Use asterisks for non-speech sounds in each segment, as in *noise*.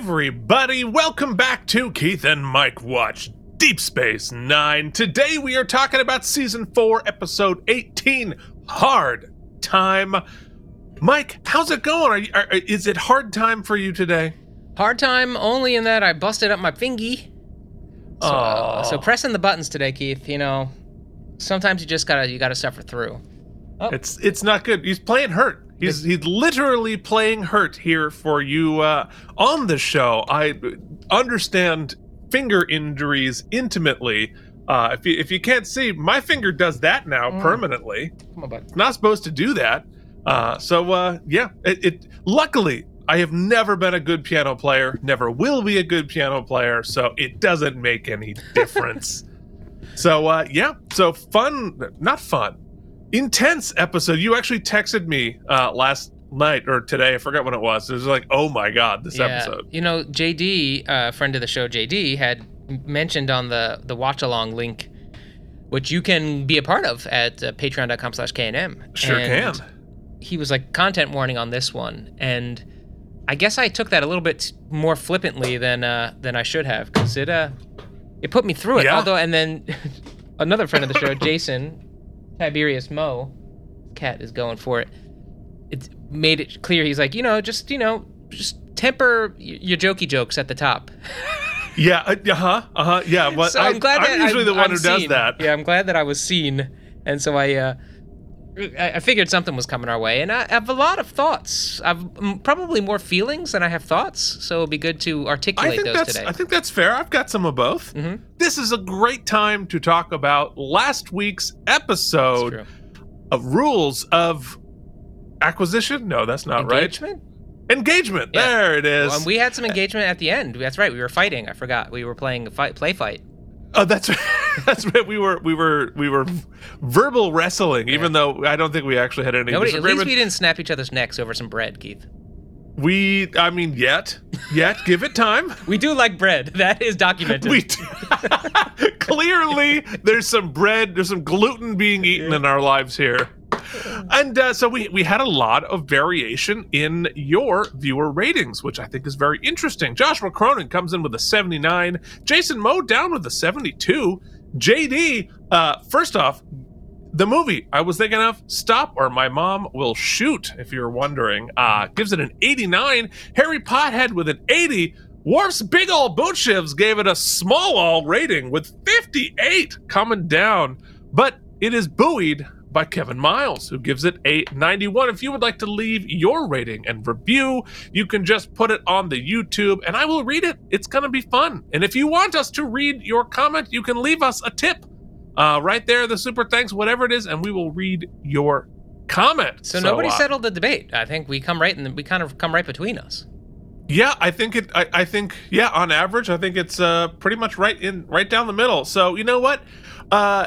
Everybody? Welcome back to Keith and Mike Watch Deep Space Nine. Today we are talking about season four, episode 18 Hard Time. Mike, how's it going? Are you, are, is it hard time for you today? Hard time only in that I busted up my fingy. So, uh, so pressing the buttons today, Keith. You know, sometimes you just gotta you gotta suffer through. Oh. It's it's not good. He's playing hurt. He's he's literally playing hurt here for you uh, on the show. I understand finger injuries intimately. Uh, if you if you can't see, my finger does that now mm. permanently. Come on, bud. Not supposed to do that. Uh, so uh, yeah, it, it. Luckily, I have never been a good piano player. Never will be a good piano player. So it doesn't make any *laughs* difference. so uh, yeah, so fun, not fun intense episode. You actually texted me uh, last night or today. I forgot when it was. It was like, oh my god, this yeah. episode. You know, JD, uh, friend of the show, JD had mentioned on the the watch along link, which you can be a part of at uh, Patreon.com/slash KNM. Sure and can. He was like content warning on this one, and I guess I took that a little bit more flippantly than uh, than I should have because it uh it put me through it. Yeah. Although, and then *laughs* another friend of the show, *laughs* Jason, Tiberius Mo, cat is going for it. It's made it clear he's like, you know, just you know, just temper your jokey jokes at the top. *laughs* yeah, uh huh, uh huh, yeah. But so I'm I, glad I'm usually I, the one I'm who seen. does that. Yeah, I'm glad that I was seen, and so I. uh I figured something was coming our way, and I have a lot of thoughts. I've probably more feelings than I have thoughts, so it'll be good to articulate those today. I think that's fair. I've got some of both. Mm-hmm. This is a great time to talk about last week's episode of rules of acquisition. No, that's not Engagement? right. Engagement. Yeah. There it is. Well, we had some engagement at the end. That's right. We were fighting. I forgot. We were playing a fight, play fight. Oh, that's right. *laughs* that's right. We were we were we were verbal wrestling, yeah. even though I don't think we actually had any. Nobody, at least we didn't snap each other's necks over some bread, Keith. We, I mean, yet, yet, give it time. *laughs* We do like bread. *laughs* That is documented. We do. clearly there's some bread, there's some gluten being eaten in our lives here. And uh, so we we had a lot of variation in your viewer ratings, which I think is very interesting. Joshua Cronin comes in with a 79, Jason Moe down with a 72. JD, uh, first off, the movie I was thinking of, Stop or My Mom Will Shoot, if you're wondering, uh, gives it an 89. Harry Pothead with an 80. Worf's Big Ol' Boot Shivs gave it a small all rating with 58 coming down, but it is buoyed by Kevin Miles, who gives it a 91. If you would like to leave your rating and review, you can just put it on the YouTube and I will read it. It's going to be fun. And if you want us to read your comment, you can leave us a tip uh, right there, the super thanks, whatever it is, and we will read your comment. So, so nobody uh, settled the debate. I think we come right and we kind of come right between us. Yeah, I think it. I, I, think yeah. On average, I think it's uh, pretty much right in, right down the middle. So you know what? Uh,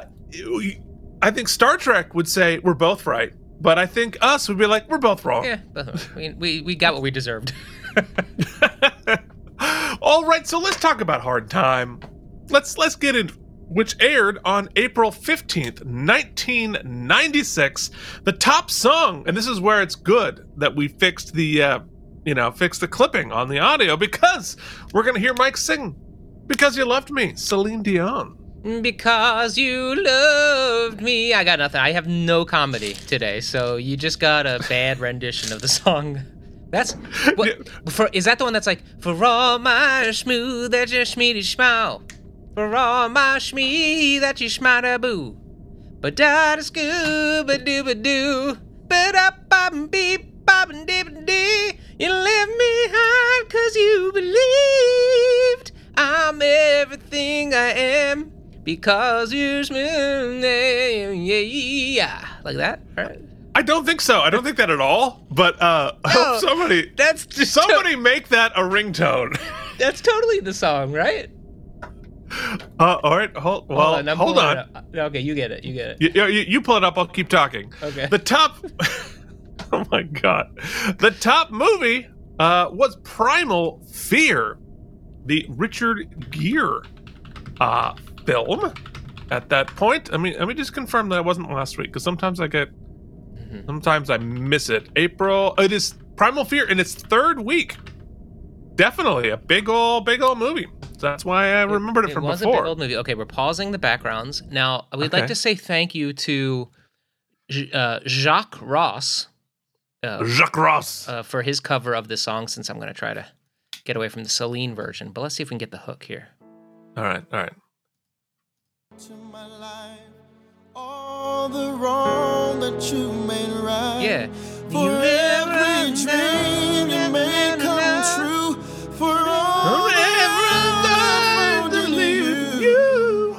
I think Star Trek would say we're both right, but I think us would be like we're both wrong. Yeah, we we, we got what we deserved. *laughs* All right, so let's talk about Hard Time. Let's let's get in which aired on April 15th, 1996. The top song, and this is where it's good that we fixed the uh, you know, fixed the clipping on the audio because we're going to hear Mike sing because you loved me, Celine Dion. Because you loved me. I got nothing. I have no comedy today, so you just got a bad *laughs* rendition of the song. That's what for is that the one that's like for all my smooth that you schmeedy smile. For all my schmee that you schmada boo. But da da scoo ba doo ba doo. But up bop beep bop and dip dee. You left me high cause you believed I'm everything I am because you're smooth, yeah, like that. Right. I don't think so. I don't think that at all. But uh, no, somebody that's just somebody to- make that a ringtone. *laughs* that's totally the song, right? Uh, all right, hold, well, hold on. Hold on. Okay, you get it. You get it. You, you, you pull it up. I'll keep talking. Okay. The top. *laughs* oh my god, the top movie uh, was Primal Fear, the Richard Gere uh, film at that point. I mean, let me just confirm that it wasn't last week because sometimes I get, mm-hmm. sometimes I miss it. April, it is Primal Fear in its third week definitely a big old, big old movie. That's why I remembered it, it from was before. a big old movie. Okay, we're pausing the backgrounds now. We'd Okay. like to say thank you to uh, Jacques Ross uh, Jacques Ross. uh, for his cover of this song. Since I'm going to try to get away from the Celine version, but let's see if we can get the hook here. all right, all right. Yeah. For You never every dream you made come true. For all that I've found in you.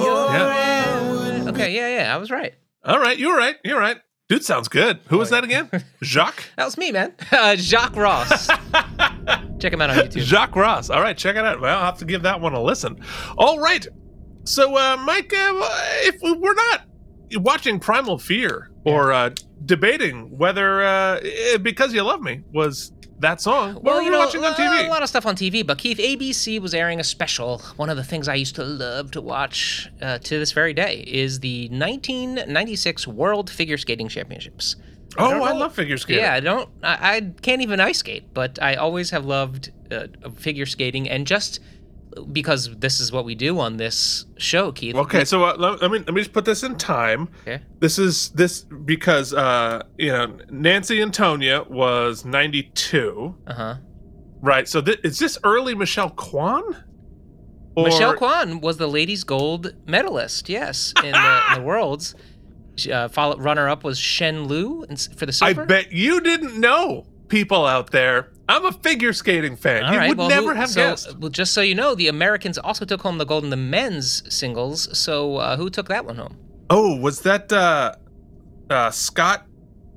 Oh, I would Okay, yeah, yeah, I was right. All right, you're right. You're right. Dude sounds good. Who was that again? *laughs* Jacques? That was me, man. *laughs* Uh, Jacques Ross. *laughs* Check him out on YouTube. Jacques Ross. All right, check it out. Well, I'll have to give that one a listen. All right. So, uh, Mike, uh, if we we're not watching Primal Fear or uh, debating whether uh, eh, Because You Love Me was that song, what were you we know, watching on TV? A lot of stuff on TV, but Keith, ABC was airing a special. One of the things I used to love to watch uh, to this very day is the 1996 World Figure Skating Championships. oh, don't I love figure skating. Yeah, I don't. I, I can't even ice skate, but I always have loved uh, figure skating, and just because this is what we do on this show, Keith. Okay, so uh, let, let me let me just put this in time. Okay. This is this because uh, you know Nancy Antonia was ninety two, Uh huh. right? So thi- is this early Michelle Kwan? Or- Michelle Kwan was the ladies' gold medalist. Yes, in the, in the *laughs* worlds. Uh, follow, runner-up was Chen Lu for the silver. I bet you didn't know, people out there. I'm a figure skating fan. All you right, would well, never who- have so, guessed. Well, just so you know, the Americans also took home the gold in the men's singles. So uh, who took that one home? Oh, was that uh, uh, Scott?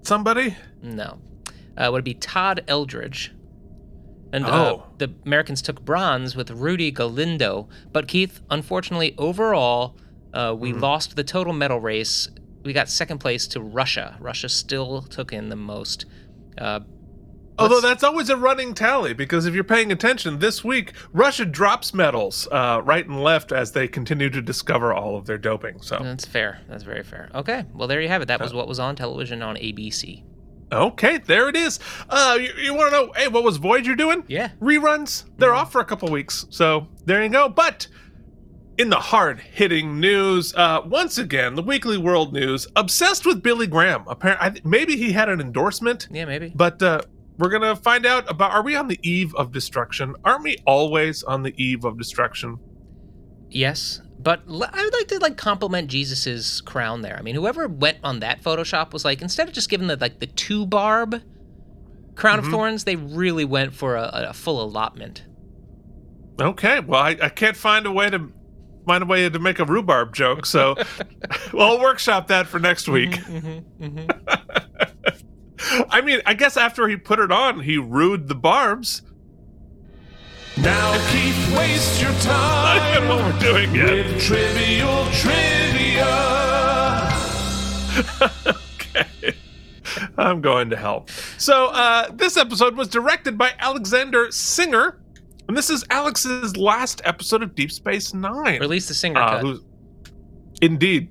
Somebody? No, uh, would it be Todd Eldredge? And uh, Oh. the Americans took bronze with Rudy Galindo. But Keith, unfortunately, overall, uh, we Hmm. lost the total medal race. We got second place to Russia. Russia still took in the most. Uh, Although that's always a running tally because if you're paying attention, this week Russia drops medals uh, right and left as they continue to discover all of their doping. So that's fair. That's very fair. Okay, well there you have it. That was what was on television on ABC. okay, there it is. Uh, you, you want to know? Hey, what was Voyager doing? Yeah. reruns. They're off for a couple weeks, so there you go. But in the hard hitting news, uh, once again, the Weekly World News obsessed with Billy Graham. Apparently, maybe he had an endorsement, Yeah, maybe. but uh, we're gonna find out about. Are we on the eve of destruction? Aren't we always on the eve of destruction? Yes, but l- I would like to like compliment Jesus's crown there. I mean, whoever went on that Photoshop was like instead of just giving the like the two barb crown Mhm. of mm-hmm. thorns, they really went for a, a full allotment. Okay, well, I, I can't find a way to find a way to make a rhubarb joke, so *laughs* *laughs* well, I'll workshop that for next week. Mm-hmm, mm-hmm, *laughs* *laughs* I mean, I guess after he put it on, he rued the barbs. Now keep waste your Not time even what we're doing yet. with trivial trivia. *laughs* okay. I'm going to hell. So, uh, this episode was directed by Alexander Singer, and this is Alex's last episode of Deep Space Nine. Release the singer Uh, cut. who's- indeed.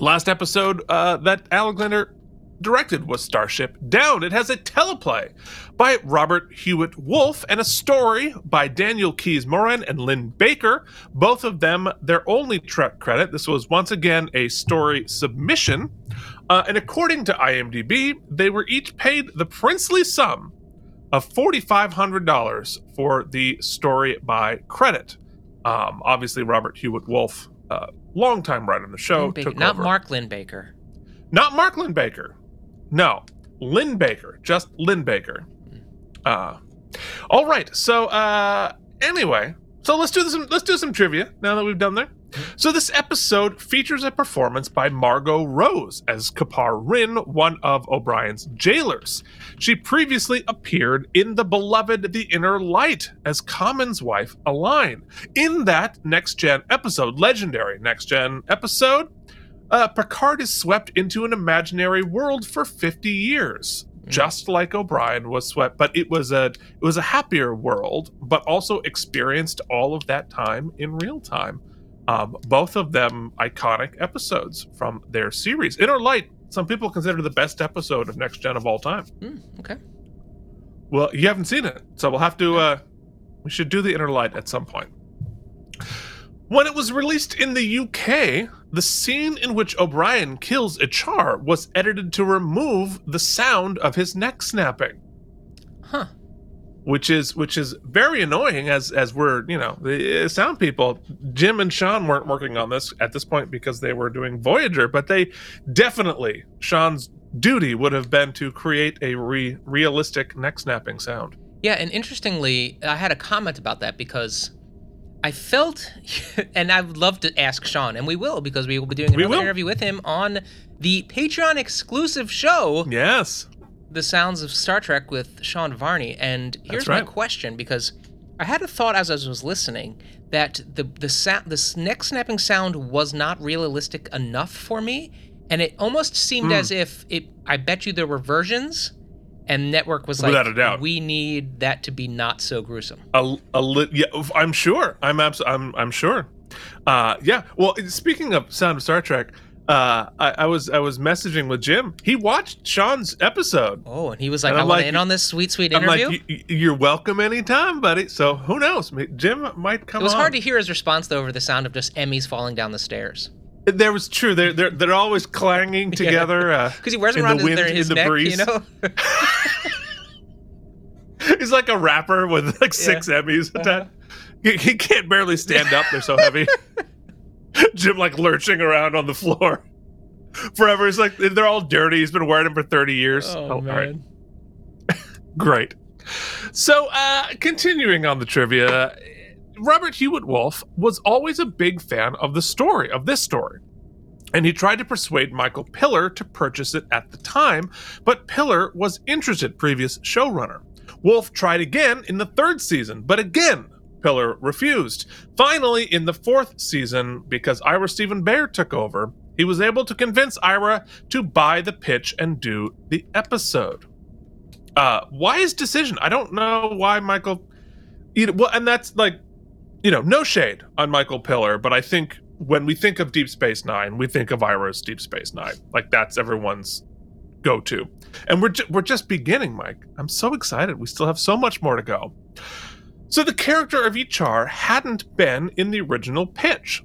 Last episode uh, that Alexander directed was Starship Down. It has a teleplay by Robert Hewitt Wolfe and a story by Daniel Keys Moran and Lynn Baker. Both of them their only Trek credit. This was once again a story submission. Uh, and according to IMDb, they were each paid the princely sum of $4,500 for the story by credit. Um, obviously, Robert Hewitt Wolfe, uh, longtime writer on the show, Lynn Baker- took not over. Mark Lynn Baker. Not Mark Lynn Baker. No, Lynn Baker. Just Lynn Baker. Uh, all right. So uh, anyway, so let's do some let's do some trivia now that we've done there. So this episode features a performance by Margot Rose as Kapar Rin, one of O'Brien's jailers. She previously appeared in the beloved The Inner Light as Kamin's wife, Aline. In that next gen episode, legendary next gen episode, uh, Picard is swept into an imaginary world for 50 years, just like O'Brien was swept. But it was a it was a happier world, but also experienced all of that time in real time. Um, both of them iconic episodes from their series. Inner Light, some people consider the best episode of Next Gen of all time. Hmm, okay. Well, you haven't seen it, so we'll have to. uh We should do the inner light at some point. When it was released in the UK, the scene in which O'Brien kills Ee'Char was edited to remove the sound of his neck snapping. Huh. Which is which is very annoying as as we're you know the uh, sound people. Jim and Sean weren't working on this at this point because they were doing Voyager, but they definitely Sean's duty would have been to create a re- realistic neck snapping sound. Yeah, and interestingly, I had a comment about that because I felt, *laughs* and I would love to ask Sean, and we will because we will be doing another interview with him on the Patreon exclusive show, Yes. The Sounds of Star Trek with Sean Varney. And here's my question because I had a thought as I was listening that the the sound, the neck snapping sound was not realistic enough for me, and it almost seemed Hmm. as if it. I bet you there were versions. And network was like, Without a doubt. we need that to be not so gruesome. a, a lit yeah i'm sure i'm abs- i'm i'm sure uh yeah well speaking of sound of star trek uh I, I was i was messaging with jim he watched sean's episode Oh, and he was like, And I I'm want like- in on this sweet, sweet i'm interview. like "Y- y- you're welcome anytime buddy so who knows jim might come it was on. hard to hear his response though over the sound of just Emmys falling down the stairs there was true they're they're, they're always clanging *laughs* together uh because he wears them around the wind, their- in his the neck, breeze. you know. *laughs* he's like a rapper with like six emmys attached. he, he can't barely stand up they're so heavy. *laughs* Jim like lurching around on the floor forever. He's like they're all dirty. He's been wearing them for 30 years. Oh, all right. great. So uh continuing on the trivia robert hewitt wolfe was always a big fan of the story of this story and he tried to persuade Michael Piller to purchase it at the time, but Piller was interested, previous showrunner. Wolfe tried again in the third season, but again, Piller refused. Finally, in the fourth season, because Ira Steven Behr took over, he was able to convince Ira to buy the pitch and do the episode. Uh, wise decision. I don't know why Michael. Well, and that's like, you know, no shade on Michael Piller, but I think when we think of Deep Space Nine, we think of Ira's Deep Space Nine. Like that's everyone's go-to, and we're ju- we're just beginning, Mike. I'm so excited. We still have so much more to go. So the character of Ee'Char hadn't been in the original pitch.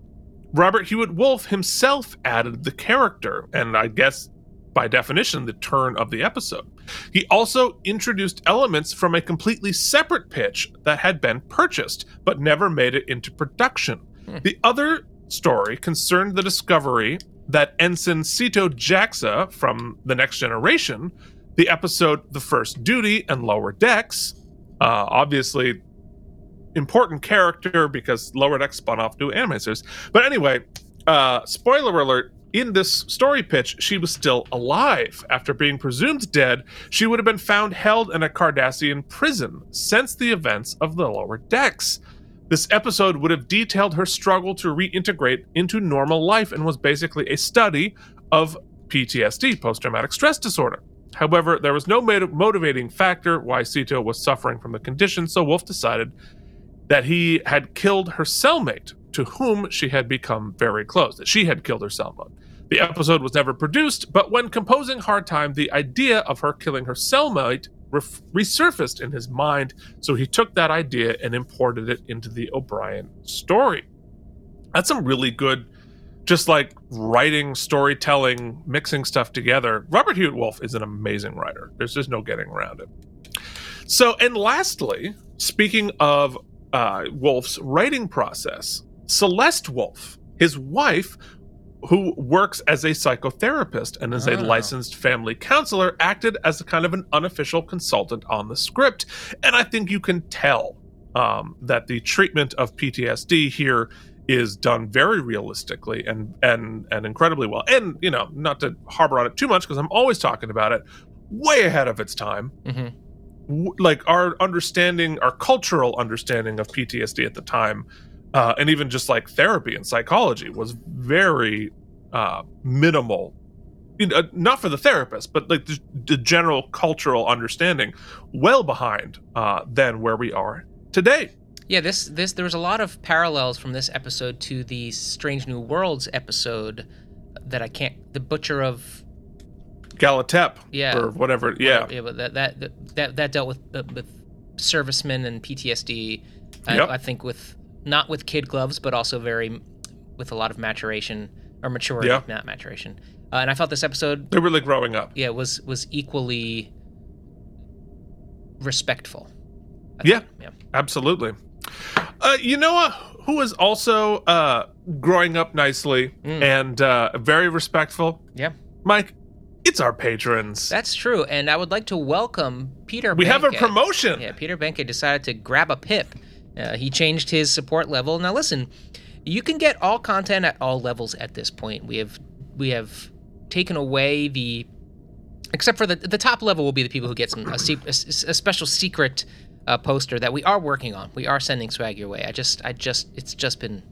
Robert Hewitt Wolfe himself added the character, and I guess by definition, the turn of the episode. He also introduced elements from a completely separate pitch that had been purchased, but never made it into production. Hmm. The other story concerned the discovery that Ensign Sito Jaxa from The Next Generation, the episode The First Duty and Lower Decks, uh, obviously important character because Lower Decks spun off new anime series. But anyway, uh, spoiler alert. In this story pitch, she was still alive. After being presumed dead, she would have been found held in a Cardassian prison since the events of the lower decks. This episode would have detailed her struggle to reintegrate into normal life and was basically a study of PTSD, post traumatic stress disorder. However, there was no motivating factor why Sito was suffering from the condition, so Wolfe decided that he had killed her cellmate, to whom she had become very close, that she had killed her cellmate. The episode was never produced, but when composing Hard Time, the idea of her killing her cellmate resurfaced in his mind, so he took that idea and imported it into the O'Brien story. That's some really good, just like writing, storytelling, mixing stuff together. Robert Hewitt Wolfe is an amazing writer. There's just no getting around it. So, and lastly, speaking of uh, Wolfe's writing process, Celeste Wolf, his wife, who works as a psychotherapist and is a Ah. licensed family counselor, acted as a kind of an unofficial consultant on the script. And I think you can tell um, that the treatment of PTSD here is done very realistically and and and incredibly well. And you know, not to harbor on it too much because I'm always talking about it, way ahead of its time hmm like our understanding, our cultural understanding of PTSD at the time, uh, and even just like therapy and psychology was very uh, minimal. You know, not for the therapist, but like the, the general cultural understanding, well behind uh, than where we are today. Yeah, this this there was a lot of parallels from this episode to the Strange New Worlds episode that I can't. The Butcher of Galatep. Yeah. Or whatever. Yeah. yeah, but that that that that dealt with uh, with servicemen and PTSD. I, Yep. I think with not with kid gloves, but also very with a lot of maturation or maturity, Yeah. not maturation. Uh, and I felt this episode, They were like growing up. yeah, was was equally respectful. Yeah. yeah. Absolutely. Uh, you know uh, who is also uh, growing up nicely Mm. and uh, very respectful? Yeah. Mike, it's our patrons. That's true, and I would like to welcome Peter. we have a promotion. Yeah, Peter Benke decided to grab a pip. Uh, he changed his support level. Now listen, you can get all content at all levels at this point. We have we have taken away the except for the the top level will be the people who get some a, se- a a special secret uh, poster that we are working on. We are sending swag your way. I just I just it's just been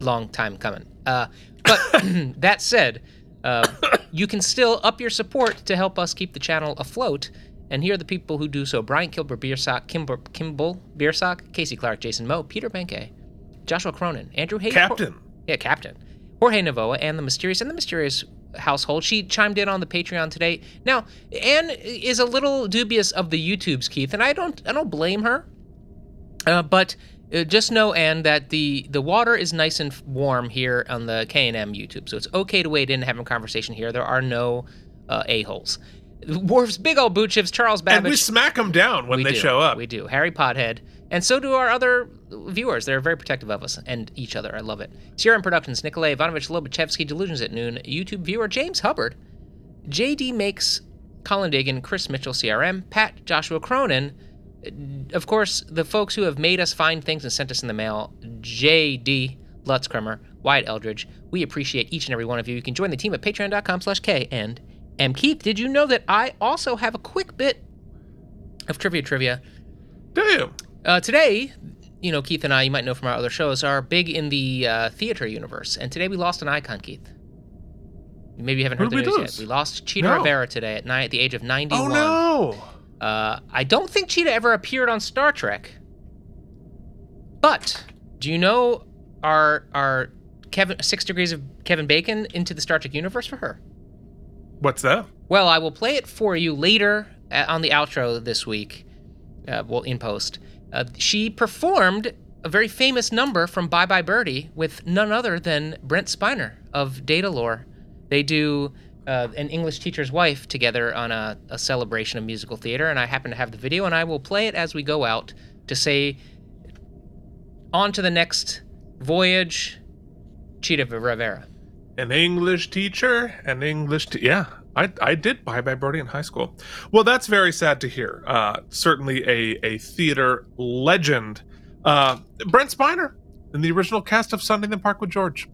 long time coming. Uh, but *coughs* that said, uh, you can still up your support to help us keep the channel afloat. And here are the people who do so: Brian Kilber, Beersock, Kimber, Kimball, Beersock, Casey Clark, Jason Moe, Peter Benke, Joshua Cronin, Andrew Hayes, Captain. yeah, Captain. Jorge Navoa and the Mysterious and the Mysterious household. She chimed in on the Patreon today. Now, Anne is a little dubious of the YouTubes, Keith, and I don't I don't blame her. Uh, but uh, just know, Anne, that the the water is nice and warm here on the K and M YouTube, so it's okay to wade in and have a conversation here. There are no uh, a holes. Worf's big old boot chips, Charles Babbage. And we smack them down when We they do. show up. We do. Harry Pothead. And so do our other viewers. They're very protective of us and each other. I love it. Sierra Productions, Nikolay Ivanovich Lobachevsky, Delusions at Noon, YouTube viewer James Hubbard, JD Makes, Colin Dagan, Chris Mitchell, CRM, Pat, Joshua Cronin, uh, of course, the folks who have made us find things and sent us in the mail, JD, Lutzkremer, Wyatt Eldridge. We appreciate each and every one of you. You can join the team at patreon.com slash K and M. Keith, did you know that I also have a quick bit of trivia trivia? You? Uh, today, you know, Keith and I, you might know from our other shows, are big in the uh, theater universe. And today we lost an icon, Keith. Maybe you haven't Who heard the did we news lose? yet. We lost Chita No. Rivera today at, night, at the age of 91. Oh no. Uh, I don't think Chita ever appeared on Star Trek. But do you know our our Kevin Six Degrees of Kevin Bacon into the Star Trek universe for her? What's that? Well, I will play it for you later uh, on the outro this week. Uh, well, in post, uh, she performed a very famous number from Bye Bye Birdie with none other than Brent Spiner of Data Lore. They do uh, an English teacher's wife together on a, a celebration of musical theater, and I happen to have the video, and I will play it as we go out to say, on to the next voyage, Chita Rivera. An English teacher, an English te- yeah. I, I did Bye Bye Birdie in high school. Well, that's very sad to hear. Uh, certainly a, a theater legend. Uh, Brent Spiner in the original cast of Sunday in the Park with George.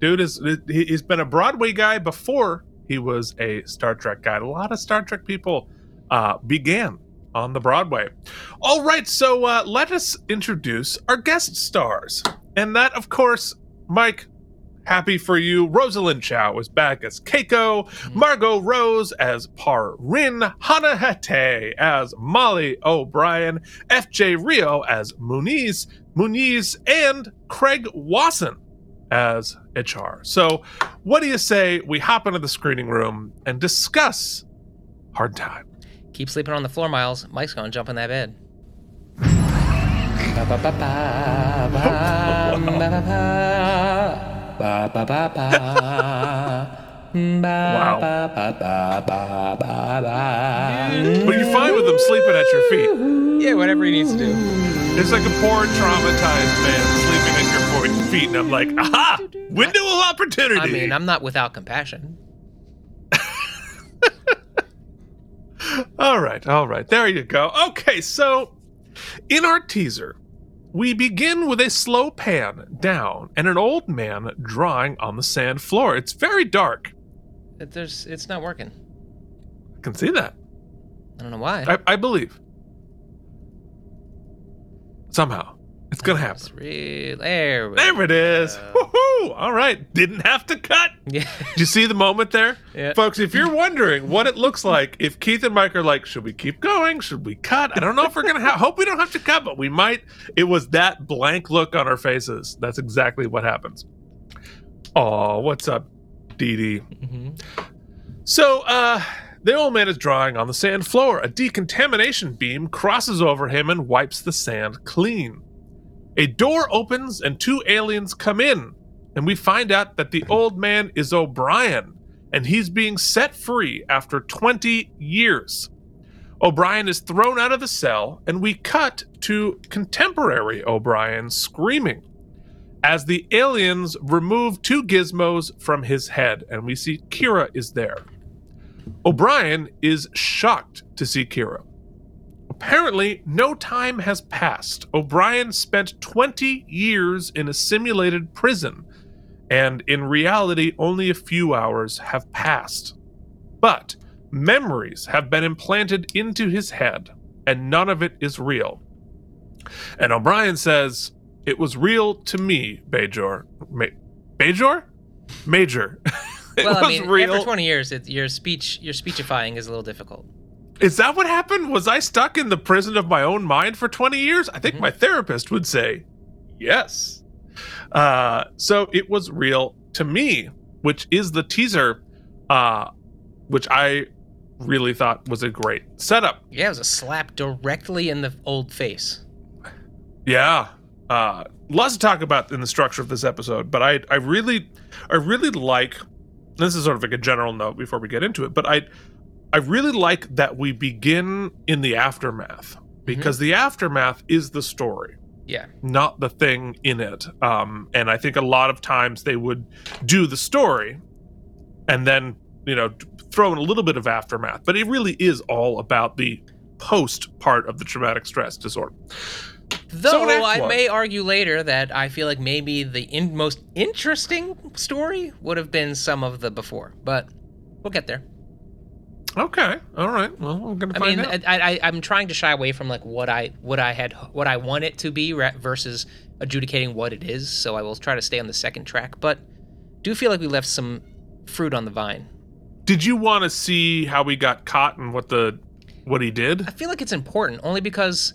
Dude is he- he's been a Broadway guy before he was a Star Trek guy. A lot of Star Trek people uh, began on the Broadway. All right, so uh, let us introduce our guest stars, and that, of course, Mike. Happy for you. Rosalind Chao is back as Keiko, mm-hmm. Margot Rose as Par Rin, Hana Hatae as Molly O'Brien, FJ Rio as Muniz, Muniz, and Craig Wasson as Ee'Char. So, what do you say we hop into the screening room and discuss Hard Time? Keep sleeping on the floor, Miles. Mike's gonna jump in that bed. But are you're fine with them sleeping at your feet. Yeah, whatever he needs to do. It's like a poor traumatized man sleeping at your fo- feet, and I'm like, aha, window of opportunity. I mean, I'm not without compassion. *laughs* All right, all right. There you go. Okay, so in our teaser, we begin with a slow pan down and an old man drawing on the sand floor. It's very dark. It- There's, it's not working. I can see that. I don't know why. I, I believe. Somehow. It's to happen. It's real. There. we There it is. Woohoo! All right. Didn't have to cut. *laughs* Yeah. Did you see the moment there? Yeah. Folks, if you're wondering what it looks like, if Keith and Mike are like, should we keep going? Should we cut? I don't know if we're to have, hope we don't have to cut, but we might. It was that blank look on our faces. That's exactly what happens. Oh, what's up, Dee Dee? Mhm. So, uh, the old man is drawing on the sand floor. A decontamination beam crosses over him and wipes the sand clean. A door opens and two aliens come in, and we find out that the old man is O'Brien, and he's being set free after 20 years. O'Brien is thrown out of the cell, and we cut to contemporary O'Brien screaming as the aliens remove two gizmos from his head, and we see Kira is there. O'Brien is shocked to see Kira. Apparently, no time has passed. O'Brien spent 20 years in a simulated prison, and in reality, only a few hours have passed. But memories have been implanted into his head, and none of it is real. And O'Brien says, It was real to me, Bajor. Ma- Bajor? Major. *laughs* well, I was mean, real. after 20 years, it, your speech, your speechifying is a little difficult. Is that what happened? Was I stuck in the prison of my own mind for 20 years? I think Mhm. my therapist would say yes. Uh, so it was real to me, which is the teaser, uh, which I really thought was a great setup. Yeah, it was a slap directly in the old face. Yeah. Uh, lots to talk about in the structure of this episode, but I, I really, I really like. This is sort of like a general note before we get into it, but I, I really like that we begin in the aftermath because the aftermath is the story, Yeah. not the thing in it. Um, and I think a lot of times they would do the story, and then you know throw in a little bit of aftermath, but it really is all about the post part of the traumatic stress disorder. Though So I One- may argue later that I feel like maybe the in- most interesting story would have been some of the before, but we'll get there. Okay. All right. Well, we're gonna I find mean, out. I, I, I'm trying to shy away from like what I what I had what I want it to be versus adjudicating what it is. So I will try to stay on the second track, but do feel like we left some fruit on the vine. Did you want to see how we got caught and what the what he did? I feel like it's important only because,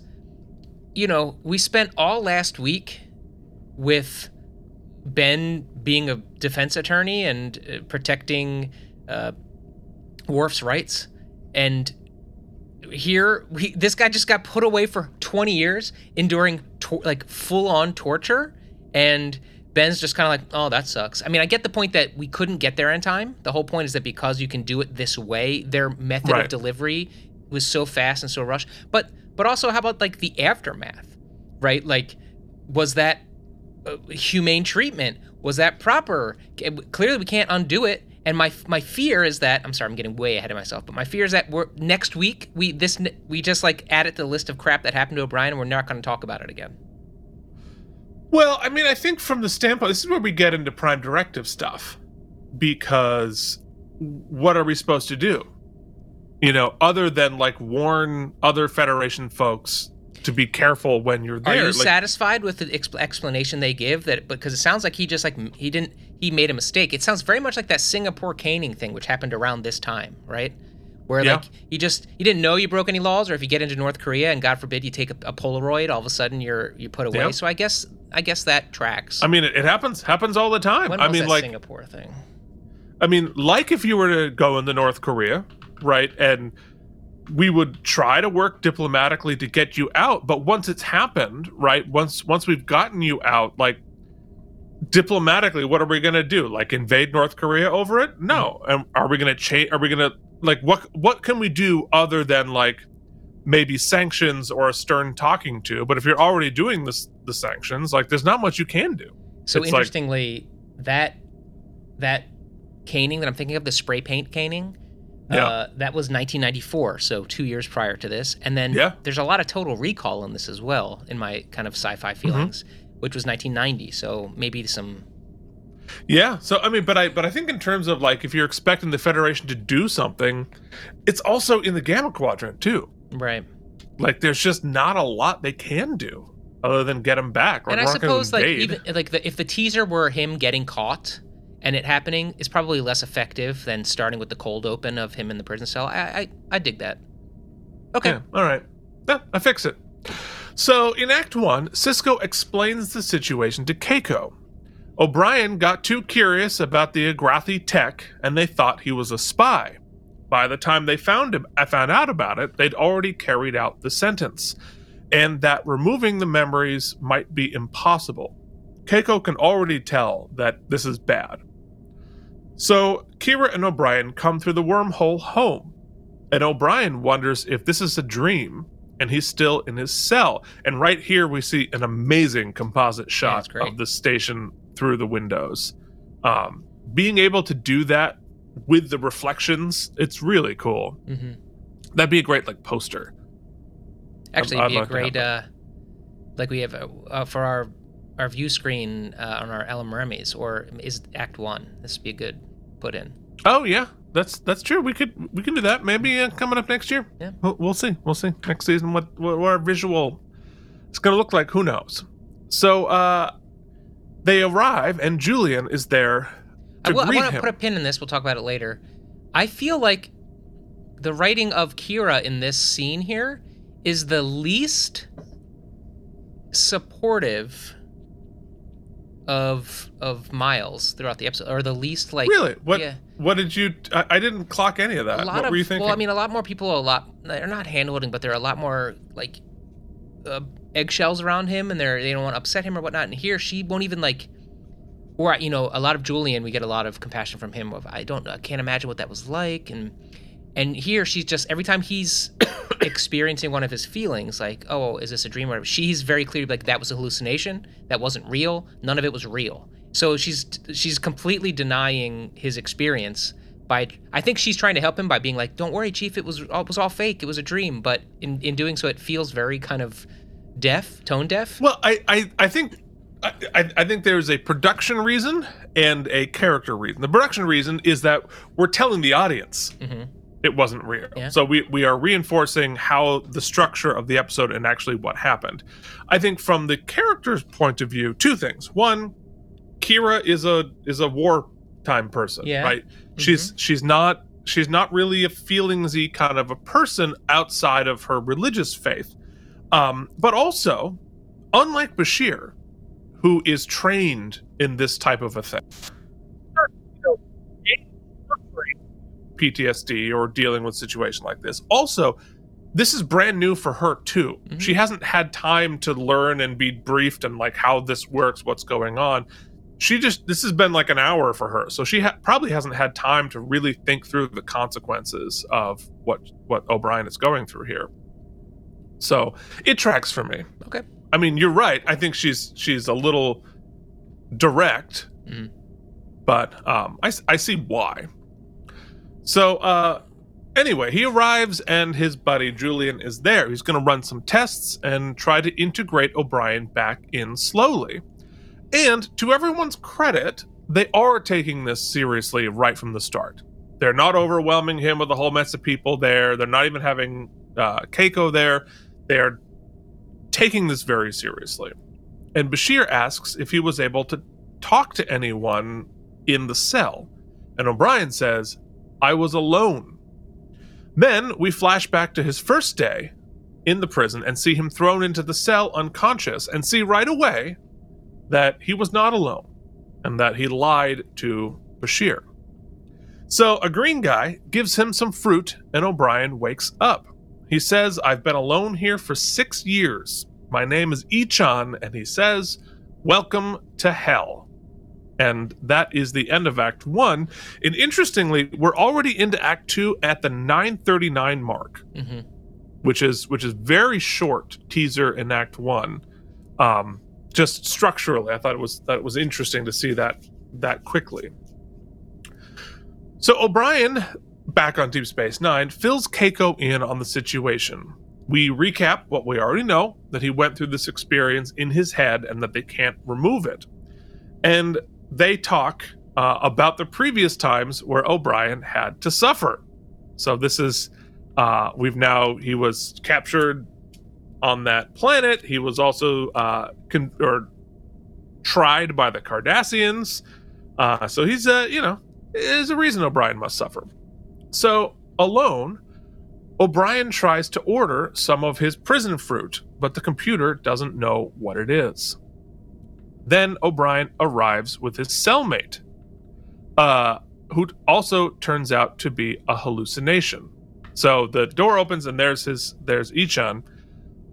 you know, we spent all last week with Ben being a defense attorney and uh, protecting uh, Worf's rights, and here we this guy just got put away for 20 years, enduring tor- like full on torture, and. Ben's just kind of like, oh, that sucks. I mean, I get the point that we couldn't get there in time. The whole point is that because you can do it this way, their method Right. of delivery was so fast and so rushed. But but also, how about like the aftermath, right? Like, was that uh, humane treatment? Was that proper? Clearly, we can't undo it. And my my fear is that I'm sorry, I'm getting way ahead of myself. But my fear is that we're next week we this we just like add it to the list of crap that happened to O'Brien, and we're not going to talk about it again. Well, I mean, I think from the standpoint, this is where we get into Prime Directive stuff, because what are we supposed to do? You know, other than like warn other Federation folks to be careful when you're there. Are you like, satisfied with the expl- explanation they give? That because it sounds like he just like he didn't he made a mistake. It sounds very much like that Singapore caning thing, which happened around this time, right? Where Yeah. like you just you didn't know you broke any laws, or if you get into North Korea and God forbid you take a, a Polaroid, all of a sudden you're you put away. Yeah. So I guess I guess that tracks. I mean, it, it happens happens all the time. when I mean, like Singapore thing? I mean, like if you were to go into North Korea, right? And we would try to work diplomatically to get you out, but once it's happened, right? Once once we've gotten you out, like diplomatically, what are we going to do? Like invade North Korea over it? No. Mm-hmm. And are we going to change are we going to like what what can we do other than like maybe sanctions or a stern talking to? But if you're already doing this the sanctions, like there's not much you can do. So it's like- interestingly, that that caning that I'm thinking of, the spray paint caning, Yeah. uh, that was 1994, so two years prior to this. And then Yeah. there's a lot of total recall in this as well, in my kind of sci-fi Mm-hmm. feelings, which was 1990. So maybe some. Yeah. So I mean, but I but I think in terms of like if you're expecting the Federation to do something, it's also in the Gamma Quadrant too. Right. Like there's just not a lot they can do other than get him back. And I we're not gonna suppose like even like the, if the teaser were him getting caught and it happening, is probably less effective than starting with the cold open of him in the prison cell. I I, I dig that. Okay. Yeah, all right. Yeah, I fix it. So in Act One, Sisko explains the situation to Keiko. O'Brien got too curious about the Agrathi tech and they thought he was a spy. By the time they found him, I found out about it, they'd already carried out the sentence, and that removing the memories might be impossible. Keiko can already tell that this is bad. So Kira and O'Brien come through the wormhole home, and O'Brien wonders if this is a dream and he's still in his cell. And right here we see an amazing composite shot of the station through the windows. Um, being able to do that with the reflections, it's really cool. hmm That'd be a great like poster. Actually, I'd it'd be a great, uh, like we have uh, uh, for our our view screen uh, on our LMRMs, or is Act One? This would be a good put in. Oh yeah, that's that's true. We could we can do that. Maybe uh, coming up next year. Yeah. we'll, we'll see. We'll see next season what what, what our visual is going to look like. Who knows? So uh, they arrive and Julian is there I, will, I want to put a pin in this. We'll talk about it later. I feel like the writing of Kira in this scene here is the least supportive of of Miles throughout the episode, or the least like really? What yeah. what did you? I, I didn't clock any of that. a lot what of were you thinking? well, I mean, a lot more people are a lot. They're not handholding, but they're a lot more like uh, eggshells around him, and they're they don't want to upset him or whatnot. And here, she won't even like. Or you know, a lot of Julian, we get a lot of compassion from him. Of I don't, I can't imagine what that was like, and and here she's just every time he's *coughs* experiencing one of his feelings, like oh, is this a dream or whatever, she's very clear like that was a hallucination, that wasn't real, none of it was real. So she's she's completely denying his experience by I think she's trying to help him by being like, "Don't worry, chief, it was it was all fake. It was a dream." But in in doing so, it feels very kind of deaf, tone deaf. Well, I, I, I think I, I think there's a production reason and a character reason. The production reason is that we're telling the audience Mhm. It wasn't real. Yeah. So we, we are reinforcing how the structure of the episode and actually what happened. I think from the character's point of view, two things. One, Kira is a is a wartime person, Yeah. right? She's she's not she's not really a feelingsy kind of a person outside of her religious faith. Um, but also, unlike Bashir, who is trained in this type of a thing. PTSD or dealing with a situation like this. Also, this is brand new for her too. Mhm. She hasn't had time to learn and be briefed and like how this works, what's going on. She just this has been like an hour for her, so she ha- probably hasn't had time to really think through the consequences of what what O'Brien is going through here. So it tracks for me. Okay. I mean, you're right. I think she's she's a little direct, Mhm. but um, I see why. So uh, anyway, he arrives and his buddy Julian is there. He's going to run some tests and try to integrate O'Brien back in slowly. And to everyone's credit, they are taking this seriously right from the start. They're not overwhelming him with a whole mess of people there. They're not even having uh, Keiko there. They're taking this very seriously. And Bashir asks if he was able to talk to anyone in the cell. And O'Brien says, I was alone. Then we flash back to his first day in the prison and see him thrown into the cell unconscious and see right away that he was not alone and that he lied to Bashir. So a green guy gives him some fruit and O'Brien wakes up. He says, I've been alone here for six years. My name is Ee'Char, and he says, Welcome to hell. And that is the end of Act One. And interestingly, we're already into Act Two at the 939 mark, hmm which is which is very short teaser in Act One. Um, just structurally, I thought it was that it was interesting to see that that quickly. So O'Brien, back on Deep Space Nine, fills Keiko in on the situation. We recap what we already know that he went through this experience in his head and that they can't remove it. And they talk uh, about the previous times where O'Brien had to suffer. So this is, uh, we've now, he was captured on that planet. He was also uh, con- or tried by the Cardassians. Uh, so he's, uh, you know, there's a reason O'Brien must suffer. So, alone, O'Brien tries to order some of his prison fruit, but the computer doesn't know what it is. Then O'Brien arrives with his cellmate, uh, who also turns out to be a hallucination. So the door opens and there's his there's Ee'Char,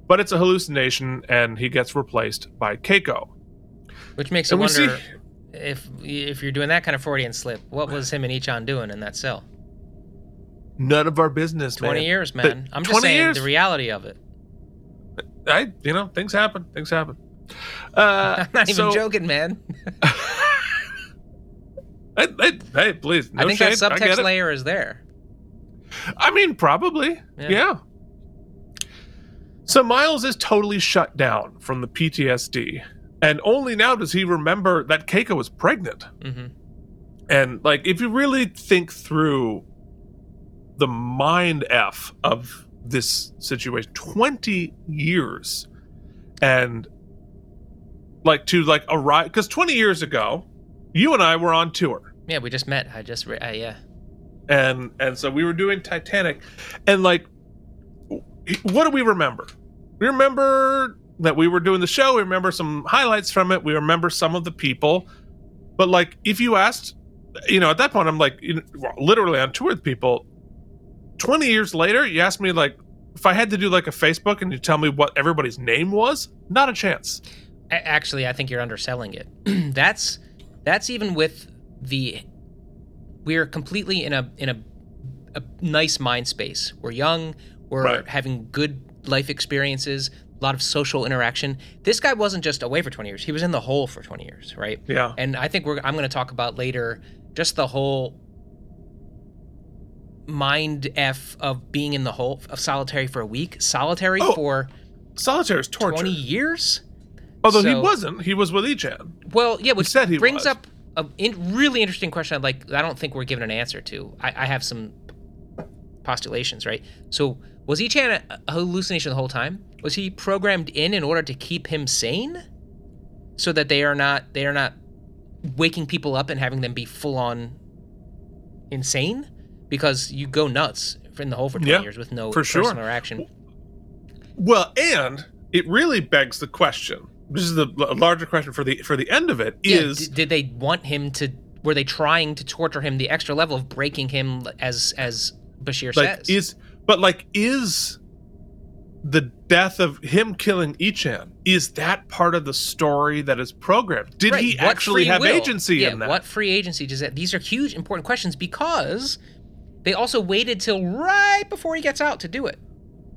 but it's a hallucination and he gets replaced by Keiko. Which makes And we wonder see- if if you're doing that kind of Freudian slip, what was him and Ee'Char doing in that cell? None of our business, man. Twenty years, The- man. I'm just saying years? the reality of it. I, you know, things happen. Things happen. Uh, *laughs* I'm not even joking, man. *laughs* Hey, hey, hey, please. No I think shade. that subtext layer is there. I mean, probably. Yeah. Yeah. So Miles is totally shut down from the PTSD, and only now does he remember that Keiko was pregnant. hmm And like, if you really think through the mind f of this situation, twenty years, and like to like arrive because twenty years ago, you and I were on tour. Yeah, we just met. I just, re- uh, yeah. and and so we were doing Titanic, and like, what do we remember? We remember that we were doing the show. We remember some highlights from it. We remember some of the people, but like, if you asked, you know, at that point, I'm like, you know, literally on tour with people. Twenty years later, you ask me like, if I had to do like a Facebook and you tell me what everybody's name was, not a chance. Actually, I think you're underselling it. *clears throat* that's that's even with the we're completely in a in a a nice mind space. We're young. We're Right. having good life experiences. A lot of social interaction. This guy wasn't just away for 20 years. He was in the hole for 20 years, right? Yeah, And I think we're I'm going to talk about later just the whole mind f of being in the hole of solitary for a week, solitary Oh, for solitary is torture. 20 years. Although he wasn't, he was with Ee'Char. Well, yeah, which said he brings was. up a in, really interesting question. I'd like I don't think we're given an answer to. I, I have some postulations, right? So was Ee'Char a, a hallucination the whole time? Was he programmed in in order to keep him sane, so that they are not they are not waking people up and having them be full on insane? Because you go nuts in the hole for 20 Yeah, years with no for sure. personal interaction. Well, and it really begs the question. This is the larger question for the for the end of it Yeah, is d- did they want him to? Were they trying to torture him the extra level of breaking him as as Bashir like says? is but like is the death of him killing Ee'Char is that part of the story that is programmed? Did Right, he what actually have will? agency yeah, in that? What free agency does that? These are huge, important questions because they also waited till right before he gets out to do it.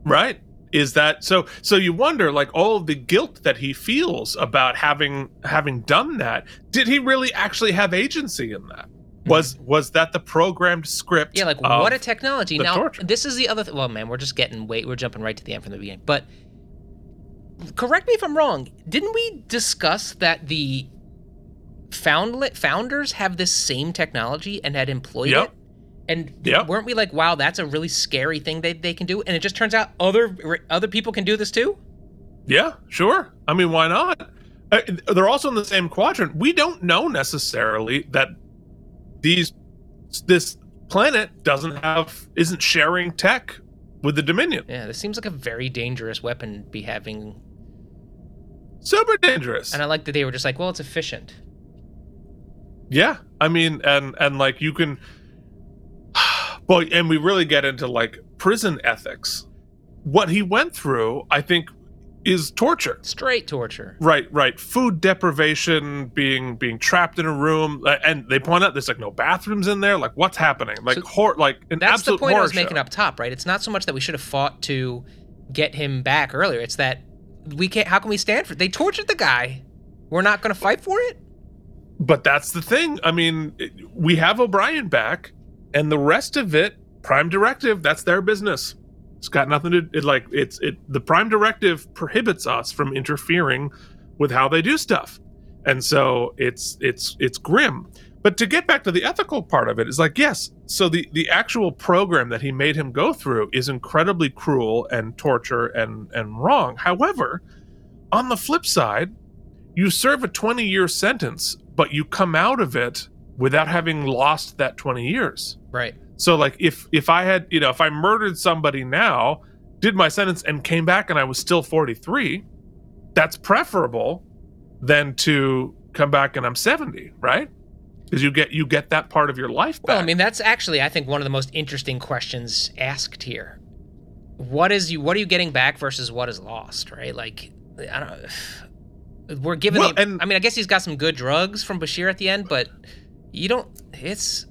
Right? Is that so? So you wonder, like, all of the guilt that he feels about having having done that. Did he really actually have agency in that? Was was that the programmed script? Mm-hmm. Yeah, like what a technology. Now, torture. this is the other. Th- well, man, we're just getting wait. We're jumping right to the end from the beginning. But correct me if I'm wrong. Didn't we discuss that the foundlet founders have this same technology and had employed Yep. it? And Yep. weren't we like, wow, that's a really scary thing they, they can do? And it just turns out other other people can do this too. Yeah, sure. I mean, why not? Uh, they're also in the same quadrant. We don't know necessarily that these this planet doesn't have isn't sharing tech with the Dominion. Yeah, this seems like a very dangerous weapon to be having. Super dangerous. And I like that they were just like, well, it's efficient. Yeah, I mean, and and like you can, well, and we really get into like prison ethics. What he went through, I think, is torture. Straight torture. Right, right. Food deprivation, being being trapped in a room, uh, and they point out there's like no bathrooms in there. Like, what's happening? Like, So hor- like an That's the absolute point I horror was making up top, right? It's not so much that we should have fought to get him back earlier. It's that we can't. How can we stand for? They tortured the guy. We're not going to fight for it. But that's the thing. I mean, we have O'Brien back, and the rest of it, Prime Directive, that's their business. It's got nothing to it, like it's it. The Prime Directive prohibits us from interfering with how they do stuff, and so it's it's it's grim. But to get back to the ethical part of it, is like yes. So the the actual program that he made him go through is incredibly cruel and torture and and wrong. However, on the flip side, you serve a 20 year sentence, but you come out of it without having lost that 20 years. Right. So like if if I had, you know, if I murdered somebody now, did my sentence and came back and I was still 43, that's preferable than to come back and I'm 70, right? Because you get you get that part of your life back. Well, I mean, that's actually, I think, one of the most interesting questions asked here. What is you? What are you getting back versus what is lost? Right? Like, I don't. *sighs* We're given. Well, the, and- I mean, I guess he's got some good drugs from Bashir at the end, but you don't. It's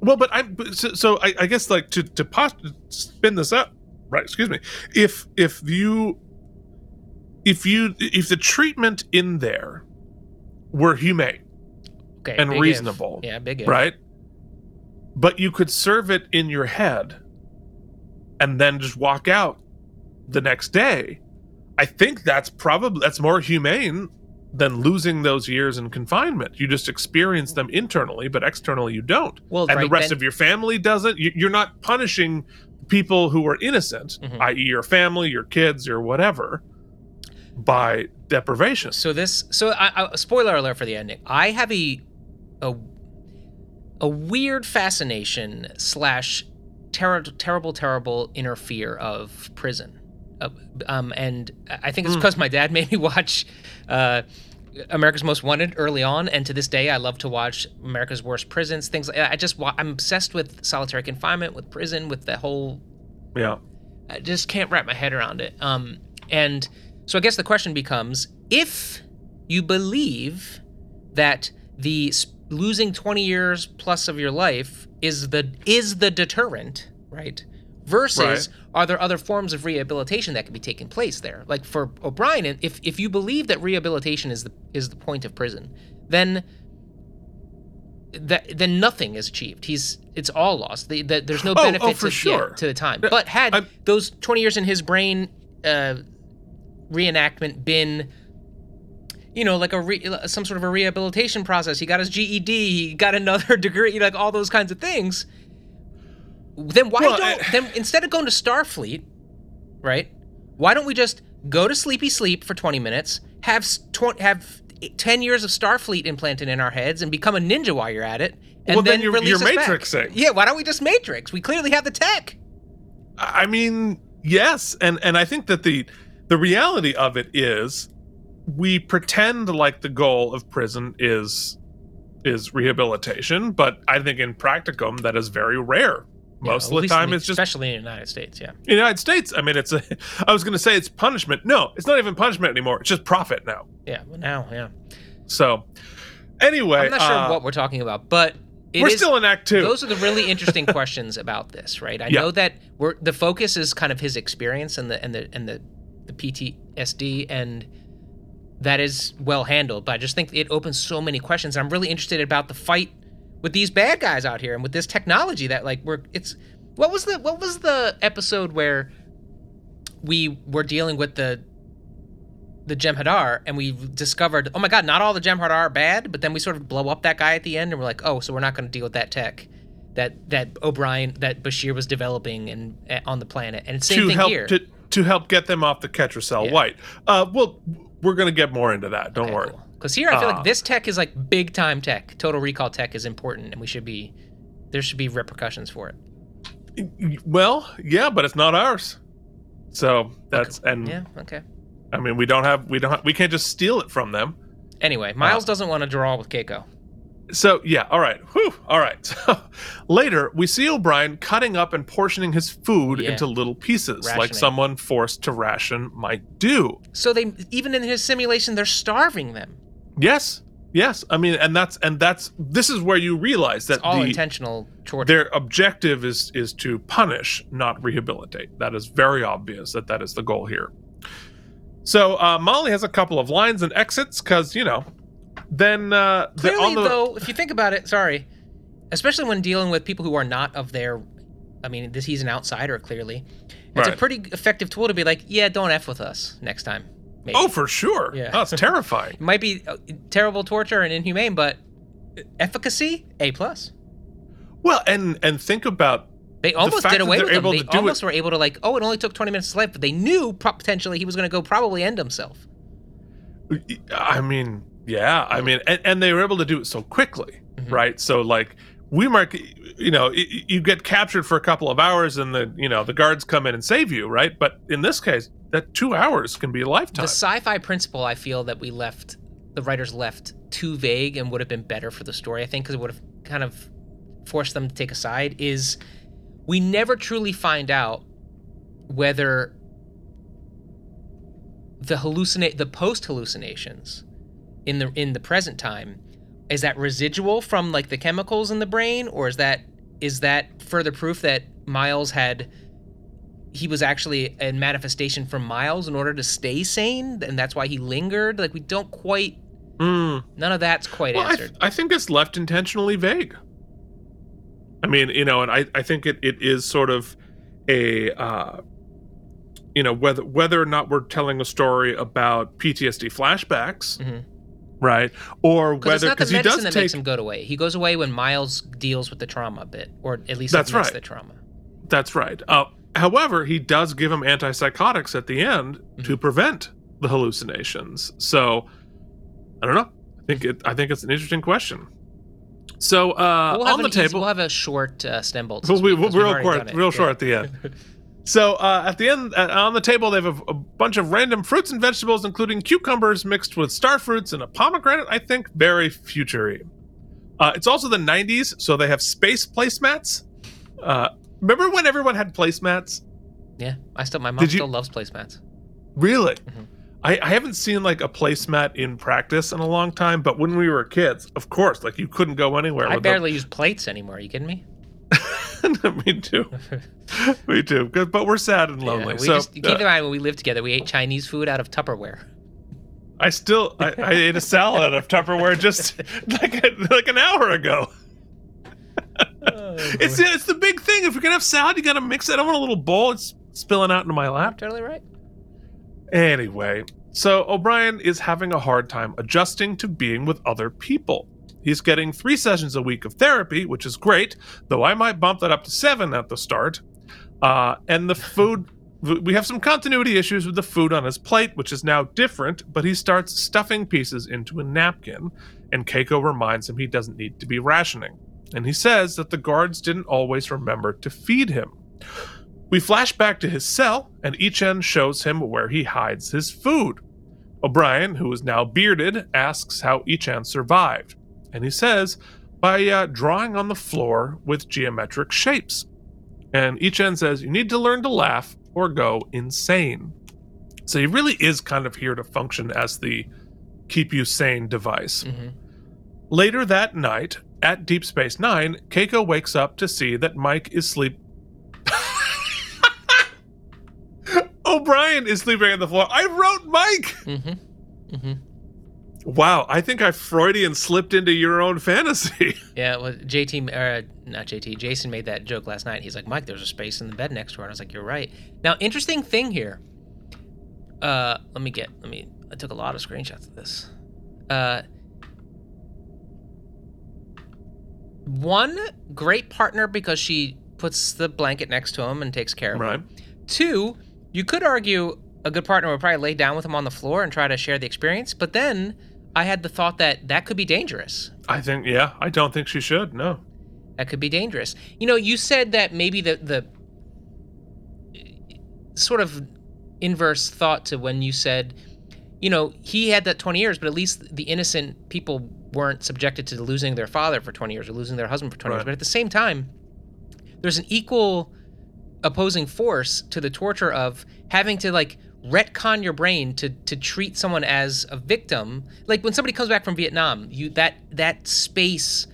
Well, but I but so, so I, I guess like to to pos- spin this up, right? Excuse me. If if you if you if the treatment in there were humane, okay And big if. reasonable, Yeah, big if. right? But you could serve it in your head and then just walk out the next day. I think that's probably that's more humane than losing those years in confinement. You just experience them internally, but externally you don't. Well, and the rest then- of your family doesn't. You- You're not punishing people who are innocent, Mhm. i.e., your family, your kids, or whatever, by deprivation. So this, so I, I, spoiler alert for the ending. I have a, a, a weird fascination slash ter- terrible, terrible inner fear of prison. Uh, um, and I think it's Hmm. because my dad *laughs* made me watch uh, America's Most Wanted early on, and to this day, I love to watch America's Worst Prisons. Things like I just wa- I'm obsessed with solitary confinement, with prison, with the whole Yeah. I just can't wrap my head around it. Um, and so I guess the question becomes: if you believe that the losing 20 years plus of your life is the is the deterrent, right? Versus, are there other forms of rehabilitation that can be taking place there? Like for O'Brien, if if you believe that rehabilitation is the is the point of prison, then that then nothing is achieved. He's it's all lost. The, the, there's no Oh, oh, benefit for to, yeah, to the time. But had I'm- those 20 years in his brain uh, reenactment been you know like a re- some sort of a rehabilitation process he got his ged he got another *laughs* degree like all those kinds of things then why Well, don't I- then instead of going to starfleet right why don't we just go to sleepy sleep for 20 minutes have tw- have 10 years of starfleet implanted in our heads and become a ninja while you're at it and Well, then then, you're- release you're us back. matrixing. yeah why don't we just matrix we clearly have the tech I mean, yes, and and I think that the the reality of it is we pretend like the goal of prison is is rehabilitation, but I think in practicum that is very rare. Yeah, Most at of the time, the- it's just especially in the united states yeah in the United States. I mean, it's a. *laughs* I was going to say it's punishment. No, it's not even punishment anymore. It's just profit now. yeah well now yeah So, anyway, I'm not sure uh, what we're talking about, but it we're is- still in Act Two. Those are the really interesting *laughs* questions about this, right? I Yeah. know that we're the focus is kind of his experience and the and the and the the PTSD and that is well handled, but I just think it opens so many questions. I'm really interested about the fight with these bad guys out here and with this technology that like we're it's what was the what was the episode where we were dealing with the the Jem'Hadar and we discovered, oh my god, not all the Jem'Hadar are bad, but then we sort of blow up that guy at the end and we're like, oh, so we're not going to deal with that tech that that O'Brien that Bashir was developing and uh, on the planet. And same to thing help here. to to help get them off the Ketracel Yeah. White. Uh, well, we're going to get more into that. Don't worry. Because here I feel Uh, like this tech is like big time tech. Total Recall tech is important, and we should be there should be repercussions for it. Well, yeah, but it's not ours. So that's and Yeah. Okay. I mean we don't have we don't have, we can't just steal it from them. Anyway, Miles doesn't want to draw with Keiko. So yeah, all right, whew, all right. So *laughs* later we see O'Brien cutting up and portioning his food Yeah. into little pieces, like someone forced to ration might do. So they even in his simulation, they're starving them. Yes, yes. I mean, and that's and that's this is where you realize that It's all the, intentional torture. their objective is is to punish, not rehabilitate. That is very obvious that that is the goal here. So uh, Molly has a couple of lines and exits because you know. Then uh, the- Clearly, the, though, if you think about it, sorry, especially when dealing with people who are not of their, I mean, this he's an outsider. Clearly, it's a pretty effective tool to be like, yeah, don't f with us next time. Maybe. oh for sure, Yeah. that's terrifying. *laughs* It might be uh, terrible torture and inhumane, but efficacy a plus. Well, and and think about They almost fact did away with him. They almost it- were able to like, oh, it only took 20 minutes his life, but they knew potentially he was going to go probably end himself. I mean, yeah, I mean, and, and they were able to do it so quickly, Mhm. right? So like we mark, you know, you get captured for a couple of hours, and the you know the guards come in and save you, right? But in this case, that two hours can be a lifetime. The sci-fi principle I feel that we left the writers left too vague and would have been better for the story, I think, because it would have kind of forced them to take a side, is we never truly find out whether the hallucinate the post hallucinations in the in the present time is that residual from like the chemicals in the brain or is that is that further proof that Miles had he was actually a manifestation from Miles in order to stay sane and that's why he lingered like we don't quite Mm. none of that's quite Well, I, answered I think it's left intentionally vague. I mean, you know, and I, I think it, it is sort of a, uh, you know, whether whether or not we're telling a story about PTSD flashbacks, Mhm. Right? Or whether because he does that take makes him go away he goes away when Miles deals with the trauma a bit or at least That's right. the trauma That's right. Uh, however, he does give him antipsychotics at the end Mm-hmm. to prevent the hallucinations. So I don't know. I think it. I think it's an interesting question. So uh, we'll on the easy- table, we'll have a short uh, stem bolt *laughs* We'll be real we've short, real Yeah. short at the end. *laughs* So uh, at the end, uh, on the table, they have a, a bunch of random fruits and vegetables, including cucumbers mixed with star fruits and a pomegranate. I think very futury. Uh, it's also the '90s, so they have space placemats. Uh, remember when everyone had placemats? yeah I still my mom Did you- still loves placemats Really? Mhm. I, I haven't seen like a placemat in practice in a long time, but when we were kids, of course, like you couldn't go anywhere. I with them. barely use plates anymore. Are you kidding me? *laughs* Me too. Me too. But we're sad and lonely. Yeah, we so just keep uh, in mind when we lived together, we ate Chinese food out of Tupperware. I still I, I ate a salad out of Tupperware just *laughs* like a, like an hour ago. *laughs* It's it's the big thing. If you're gonna have salad, you gotta mix it. I don't want a little bowl. It's spilling out into my lap. totally right. Anyway, so O'Brien is having a hard time adjusting to being with other people. He's getting three sessions a week of therapy, which is great, though I might bump that up to seven at the start. Uh, and the *laughs* food, we have some continuity issues with the food on his plate, which is now different, but he starts stuffing pieces into a napkin, and Keiko reminds him he doesn't need to be rationing. And he says that the guards didn't always remember to feed him. We flash back to his cell, and Ee'Char shows him where he hides his food. O'Brien, who is now bearded, asks how Ee'Char survived, and he says by uh, drawing on the floor with geometric shapes. And Ee'Char says, You need to learn to laugh or go insane. So he really is kind of here to function as the keep you sane device. hmm Later that night, at Deep Space Nine, Keiko wakes up to see that Mike is sleep. *laughs* O'Brien is sleeping on the floor. I wrote Mike. hmm hmm Wow, I think I Freudian slipped into your own fantasy. *laughs* Yeah, well, JT, uh, not JT, Jason made that joke last night. He's like, Mike, there's a space in the bed next to her. And I was like, you're right. Now, interesting thing here. Uh, let me get, let me, I took a lot of screenshots of this. Uh, one, great partner because she puts the blanket next to him and takes care of him. right. Two, you could argue a good partner would probably lay down with him on the floor and try to share the experience. But then I had the thought that that could be dangerous. I think, yeah, I don't think she should. No. That could be dangerous. You know, you said that maybe the the sort of inverse thought to when you said, you know, he had that 20 years, but at least the innocent people weren't subjected to losing their father for 20 years or losing their husband for 20 years. But at the same time, there's an equal opposing force to the torture of having to like retcon your brain to to treat someone as a victim. Like when somebody comes back from Vietnam, you that that space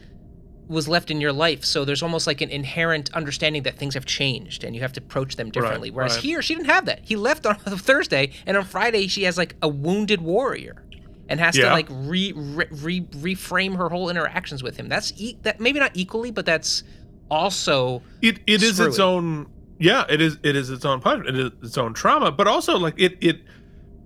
was left in your life. So there's almost like an inherent understanding that things have changed and you have to approach them differently. Whereas right. here, she didn't have that. He left on *laughs* Thursday, and on Friday, she has like a wounded warrior and has to like re, re, re reframe her whole interactions with him. That's e- that maybe not equally, but that's also It it is its own yeah, it is it is its own punishment, it is its own trauma, but also like it it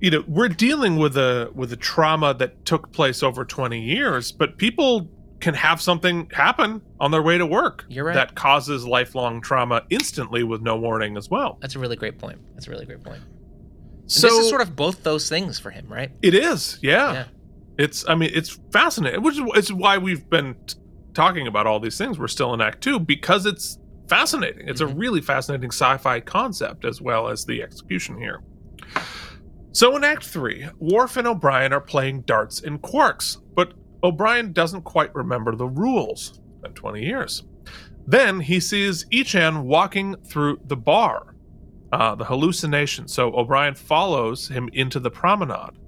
you know, we're dealing with a with a trauma that took place over 20 years, but people can have something happen on their way to work You're right. that causes lifelong trauma instantly with no warning as well. that's a really great point. That's a really great point. And So this is sort of both those things for him, right? It is, yeah. Yeah. It's, I mean, it's fascinating, which is it's why we've been t- talking about all these things. We're still in Act Two because it's fascinating. It's Mhm. a really fascinating sci-fi concept as well as the execution here. So in Act 3, Worf and O'Brien are playing darts in Quarks, but O'Brien doesn't quite remember the rules. It's been 20 years. Then he sees Ee'Char walking through the bar, uh, the hallucination, so O'Brien follows him into the promenade.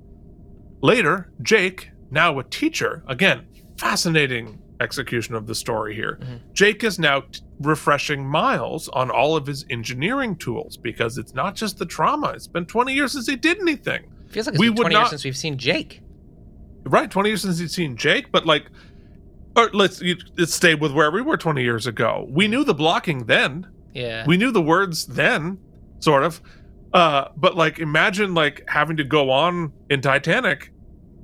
Later, Jake, now a teacher, again, fascinating execution of the story here. Mhm. Jake is now t- refreshing Miles on all of his engineering tools because it's not just the trauma. It's been 20 years since he did anything. Feels like it's We been would 20 not- since we've seen Jake. Right, 20 years since he'd seen Jake, but like, or let's, you- let's stay with where we were 20 years ago. We knew the blocking then, Yeah. we knew the words then, sort of. Uh, but like, imagine like having to go on in Titanic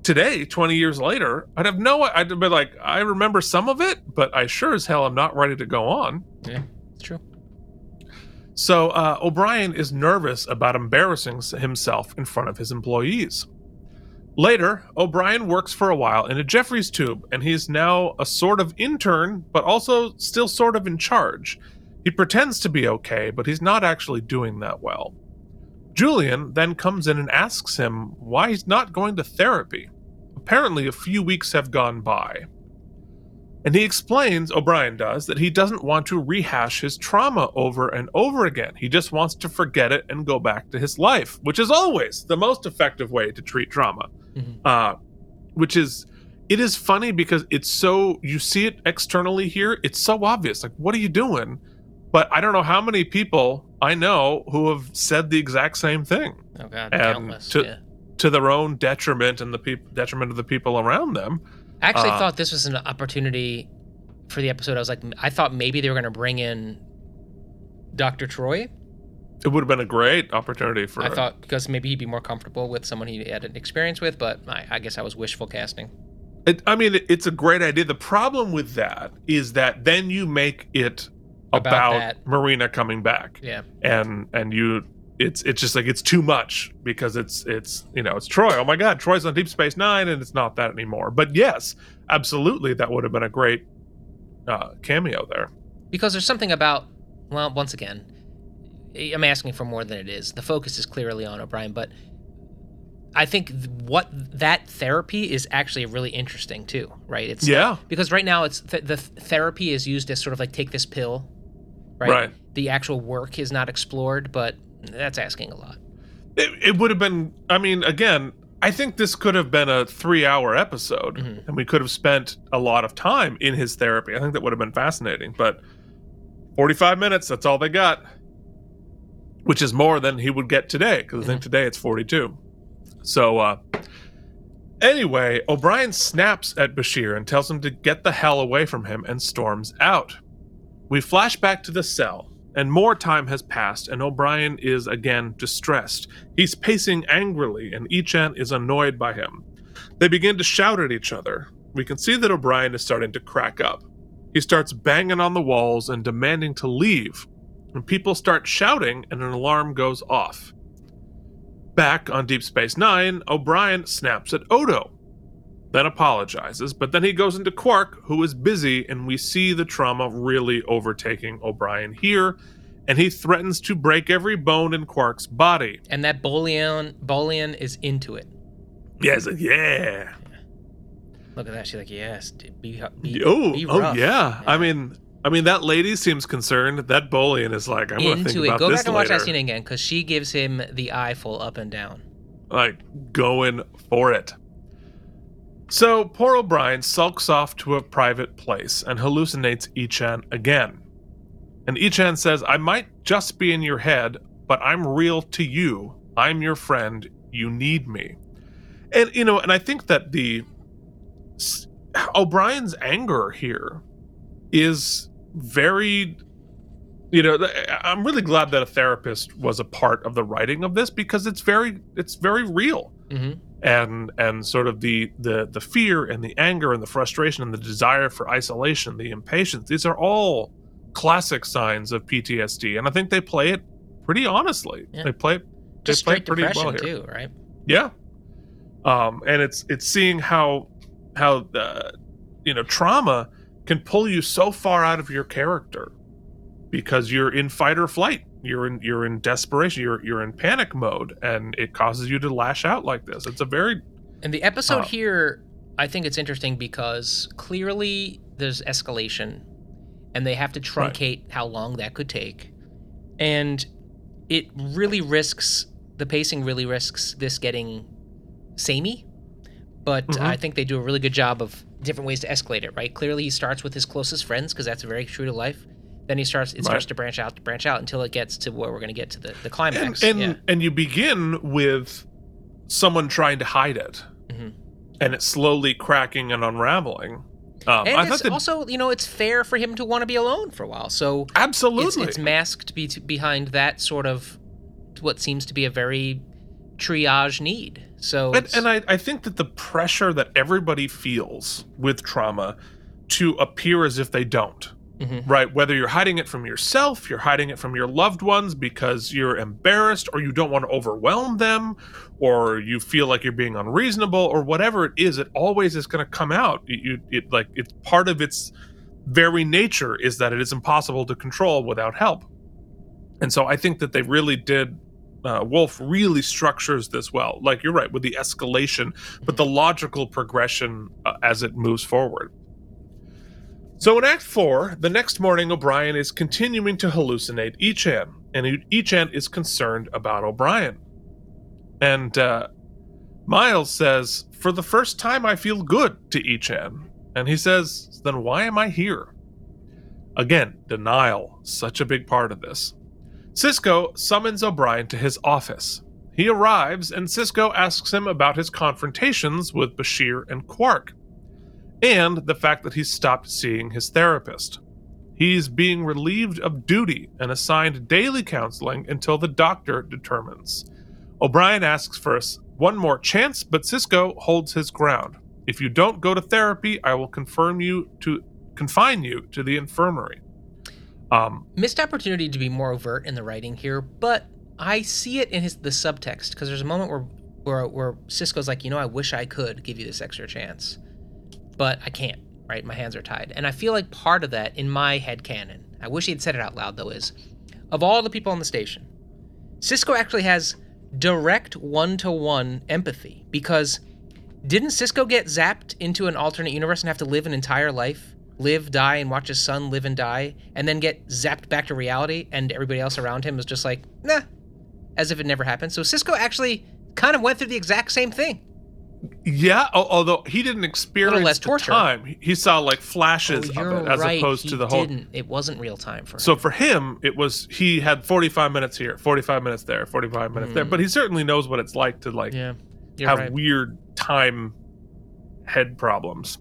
today, 20 years later. I'd have no, I'd be like, I remember some of it, but I sure as hell I'm not ready to go on. Yeah, it's true. So uh, O'Brien is nervous about embarrassing himself in front of his employees. Later, O'Brien works for a while in a Jefferies tube, and he's now a sort of intern, but also still sort of in charge. He pretends to be okay, but he's not actually doing that well. Julian then comes in and asks him why he's not going to therapy. Apparently, a few weeks have gone by. And he explains, O'Brien does, that he doesn't want to rehash his trauma over and over again. He just wants to forget it and go back to his life, which is always the most effective way to treat trauma. Mhm. Uh, which is, it is funny because it's so, you see it externally here, it's so obvious. Like, what are you doing? But I don't know how many people I know who have said the exact same thing Oh god, And countless. to- yeah. To their own detriment and the peop- detriment of the people around them. I actually uh, thought this was an opportunity for the episode. I was like, I thought maybe they were going to bring in Dr. Troi. It would have been a great opportunity for. I thought because maybe he'd be more comfortable with someone he had an experience with, but I, I guess I was wishful casting. It, I mean, it- it's a great idea. The problem with that is that then you make it About about. Marina coming back, Yeah. and and you, it's it's just like it's too much because it's it's you know it's Troi. Oh my God, Troi's on Deep Space Nine, and it's not that anymore. But yes, absolutely, that would have been a great uh, cameo there. Because there's something about, well, once again, I'm asking for more than it is. The focus is clearly on O'Brien, but I think what that therapy is actually really interesting too, right? It's Yeah. because right now it's th- the therapy is used as sort of like take this pill, right? Right. The actual work is not explored, but that's asking a lot. It, it would have been. I mean, again, I think this could have been a three-hour episode, Mhm. and we could have spent a lot of time in his therapy. I think that would have been fascinating. But forty-five minutes—that's all they got, which is more than he would get today. Because I think today it's forty-two. So, uh, anyway, O'Brien snaps at Bashir and tells him to get the hell away from him, and storms out. We flash back to the cell, and more time has passed, and O'Brien is again distressed. He's pacing angrily, and Ee'Char is annoyed by him. They begin to shout at each other. We can see that O'Brien is starting to crack up. He starts banging on the walls and demanding to leave. And people start shouting, and an alarm goes off. Back on Deep Space Nine, O'Brien snaps at Odo, then apologizes, but then he goes into Quark, who is busy, and we see the trauma really overtaking O'Brien here, and he threatens to break every bone in Quark's body. And that Bolian Bolian is into it. Yeah, he's like, yeah. Look at that. She's like, yes, be, be, Oh, be oh rough. yeah. I mean, I mean that lady seems concerned. That Bolian is like, I'm gonna think into it. about Go this back and watch that scene again because she gives him the eye full up and down. like going for it. So poor O'Brien sulks off to a private place and hallucinates Ee'Char again. And Ee'Char says, I might just be in your head, but I'm real to you. I'm your friend. You need me. And, you know, and I think that the O'Brien's anger here is very you know i'm really glad that a therapist was a part of the writing of this because it's very it's very real hmm and and sort of the the the fear and the anger and the frustration and the desire for isolation the impatience these are all classic signs of ptsd and i think they play it pretty honestly Yeah. they play they Just play pretty well here too, right? yeah um and it's it's seeing how how the you know trauma can pull you so far out of your character because you're in fight or flight. You're in you're in desperation. You're you're in panic mode, and it causes you to lash out like this. It's a very And the episode Oh. here, I think it's interesting because clearly there's escalation and they have to Right. truncate how long that could take. And it really risks, the pacing really risks this getting samey. But Mhm. I think they do a really good job of different ways to escalate it, right? Clearly he starts with his closest friends because that's very true to life. Then he starts, it starts to branch out, to branch out until it gets to where we're going to get to the, the climax. and, yeah. and you begin with someone trying to hide it, Mhm. and it's slowly cracking and unraveling. Um, And I it's that also, you know, it's fair for him to want to be alone for a while. So absolutely. it's masked be behind that sort of what seems to be a very triage need. So and, and I, I think that the pressure that everybody feels with trauma to appear as if they don't Mhm. right? Whether you're hiding it from yourself you're hiding it from your loved ones because you're embarrassed or you don't want to overwhelm them or you feel like you're being unreasonable or whatever it is it always is going to come out. You, you it like it's part of its very nature is that it is impossible to control without help. And so i think that they really did uh, Wolfe really structures this well. Like you're right with the escalation but the logical progression uh, as it moves forward so in Act 4, the next morning, O'Brien is continuing to hallucinate Ee'Char, and Ee'Char is concerned about O'Brien. And uh, Miles says, For the first time, I feel good to Ee'Char. And he says, Then why am I here? Again, denial, such a big part of this. Sisko summons O'Brien to his office. He arrives, and Sisko asks him about his confrontations with Bashir and Quark and the fact that he's stopped seeing his therapist. He's being relieved of duty and assigned daily counseling until the doctor determines. O'Brien asks for one more chance, but Sisko holds his ground. If you don't go to therapy, I will confirm you to confine you to the infirmary. Um, missed opportunity to be more overt in the writing here, but I see it in his the subtext because there's a moment where where where Sisko's like, you know, I wish I could give you this extra chance, but I can't. Right, my hands are tied, and I feel like part of that in my head canon. I wish he had said it out loud though. Is of all the people on the station, Sisko actually has direct one-to-one empathy because didn't Sisko get zapped into an alternate universe and have to live an entire life, live, die, and watch his son live and die, and then get zapped back to reality, and everybody else around him is just like, nah, as if it never happened. So Sisko actually kind of went through the exact same thing. Yeah, although he didn't experience less torture. time, he- saw like flashes Oh, of it as right. opposed he to the whole. didn't. It wasn't real time for him. So for him, it was he had 45 minutes here, 45 minutes there, 45 minutes there. Hmm. But he certainly knows what it's like to like yeah, have right. weird time head problems.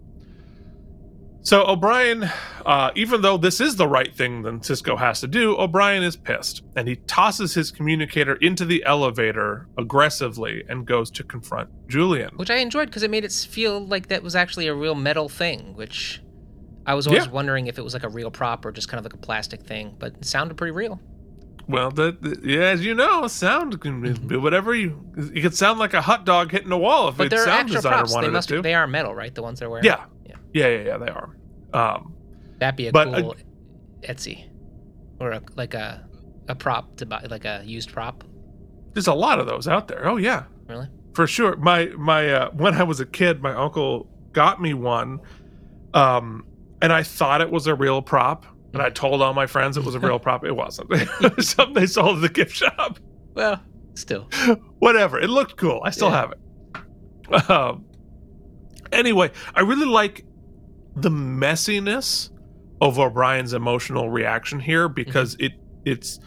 So O'Brien, uh, even though this is the right thing that Sisko has to do, O'Brien is pissed and he tosses his communicator into the elevator aggressively and goes to confront Julian. which I enjoyed because it made it feel like that was actually a real metal thing, which I was always Yeah. wondering if it was like a real prop or just kind of like a plastic thing, but it sounded pretty real. Well, that that- yeah, as you know, sound can be whatever you. It could sound like a hot dog hitting a wall if But they're sound designer props. They wanted must. it to. They are metal, right? The ones they're wearing. Yeah. Yeah. Yeah, yeah, they are. Um, That'd be a But, uh, cool Etsy, or a, like a a prop to buy, like a used prop. there's a lot of those out there. Oh yeah, Really? for sure. My my uh, when I was a kid, my uncle got me one, um, and I thought it was a real prop, and I told all my friends it was a real *laughs* prop. It wasn't. *laughs* it was something they sold at the gift shop. Well, still. *laughs* Whatever. It looked cool. I still Yeah. have it. Um, anyway, I really like the messiness of O'Brien's emotional reaction here because it it's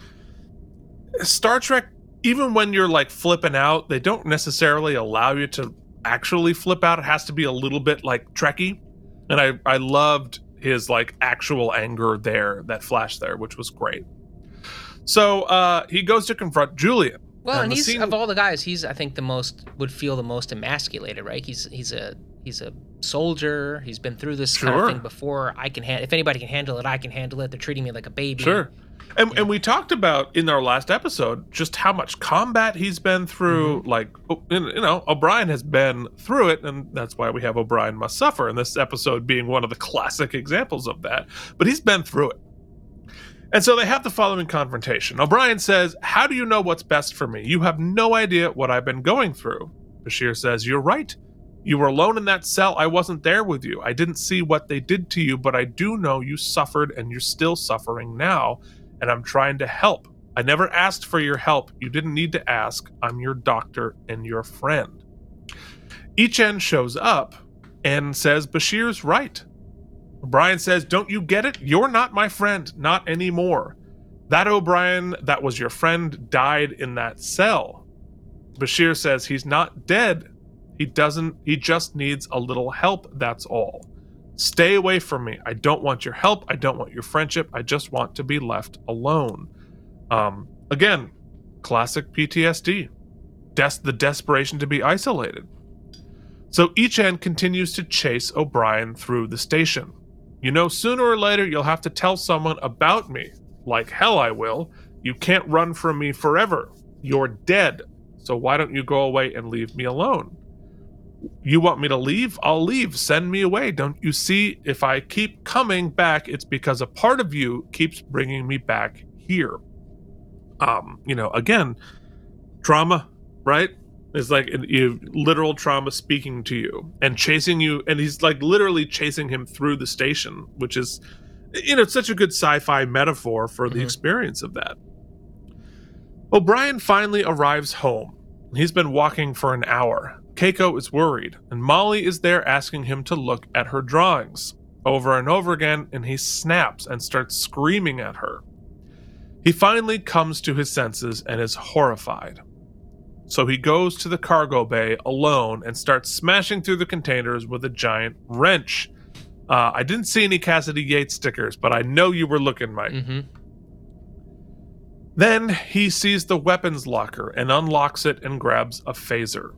Star Trek. Even when you're like flipping out, they don't necessarily allow you to actually flip out. It has to be a little bit like Trekky, and I I loved his like actual anger there that flash there, which was great. So uh, he goes to confront Julian. Well, And and he's scene- of all the guys, he's I think the most would feel the most emasculated, right? He's he's a he's a soldier. He's been through this kind of thing before. I can ha- if anybody can handle it, I can handle it. They're treating me like a baby. Sure. And, and we talked about in our last episode just how much combat he's been through. Mm-hmm. Like, oh, you know, O'Brien has been through it, and that's why we have O'Brien Must Suffer, and this episode being one of the classic examples of that. But he's been through it. And so they have the following confrontation. O'Brien says, How do you know what's best for me? You have no idea what I've been going through. Bashir says, You're right. You were alone in that cell. I wasn't there with you. I didn't see what they did to you, but I do know you suffered and you're still suffering now, and I'm trying to help. I never asked for your help. You didn't need to ask. I'm your doctor and your friend. Ee'Char shows up and says Bashir's right. O'Brien says, Don't you get it? You're not my friend, not anymore. That O'Brien that was your friend died in that cell. Bashir says he's not dead. He doesn't, he just needs a little help, that's all. Stay away from me. I don't want your help. I don't want your friendship. I just want to be left alone. Um, again, classic PTSD. Des- the desperation to be isolated. So Ee'Char continues to chase O'Brien through the station. You know, sooner or later you'll have to tell someone about me. Like hell I will. You can't run from me forever. You're dead. So why don't you go away and leave me alone? You want me to leave? I'll leave. Send me away. Don't you see? If I keep coming back, it's because a part of you keeps bringing me back here. Um, you know, again, trauma, right? It's like you literal trauma speaking to you and chasing you, and he's like literally chasing him through the station, which is, you know, it's such a good sci-fi metaphor for the Mhm. experience of that. O'Brien finally arrives home. He's been walking for an hour. Keiko is worried, and Molly is there asking him to look at her drawings over and over again, and he snaps and starts screaming at her. He finally comes to his senses and is horrified. So he goes to the cargo bay alone and starts smashing through the containers with a giant wrench. Uh, I didn't see any Cassidy Yates stickers, but I know you were looking, Mike. Mm-hmm. Then he sees the weapons locker and unlocks it and grabs a phaser.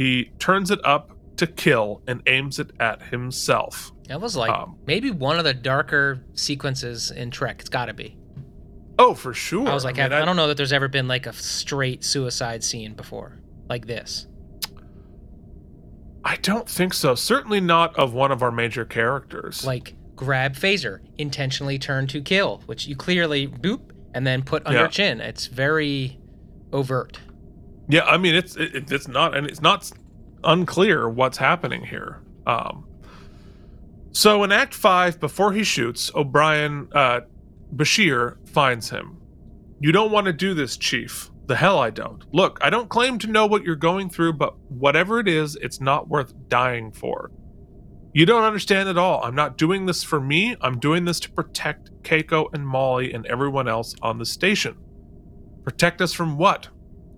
He turns it up to kill and aims it at himself. That was like Um, maybe one of the darker sequences in Trek. It's got to be. Oh, for sure. I was like, I, mean, I don't know that there's ever been like a straight suicide scene before, like this. I don't think so. Certainly not of one of our major characters. Like grab phaser, intentionally turn to kill, which you clearly boop and then put under Yeah. chin. It's very overt. Yeah, I mean it's it, it's not and it's not unclear what's happening here. Um so in Act 5 before he shoots, O'Brien uh Bashir finds him. You don't want to do this, chief. The hell I don't. Look, I don't claim to know what you're going through, but whatever it is, it's not worth dying for. You don't understand at all. I'm not doing this for me. I'm doing this to protect Keiko and Molly and everyone else on the station. Protect us from what?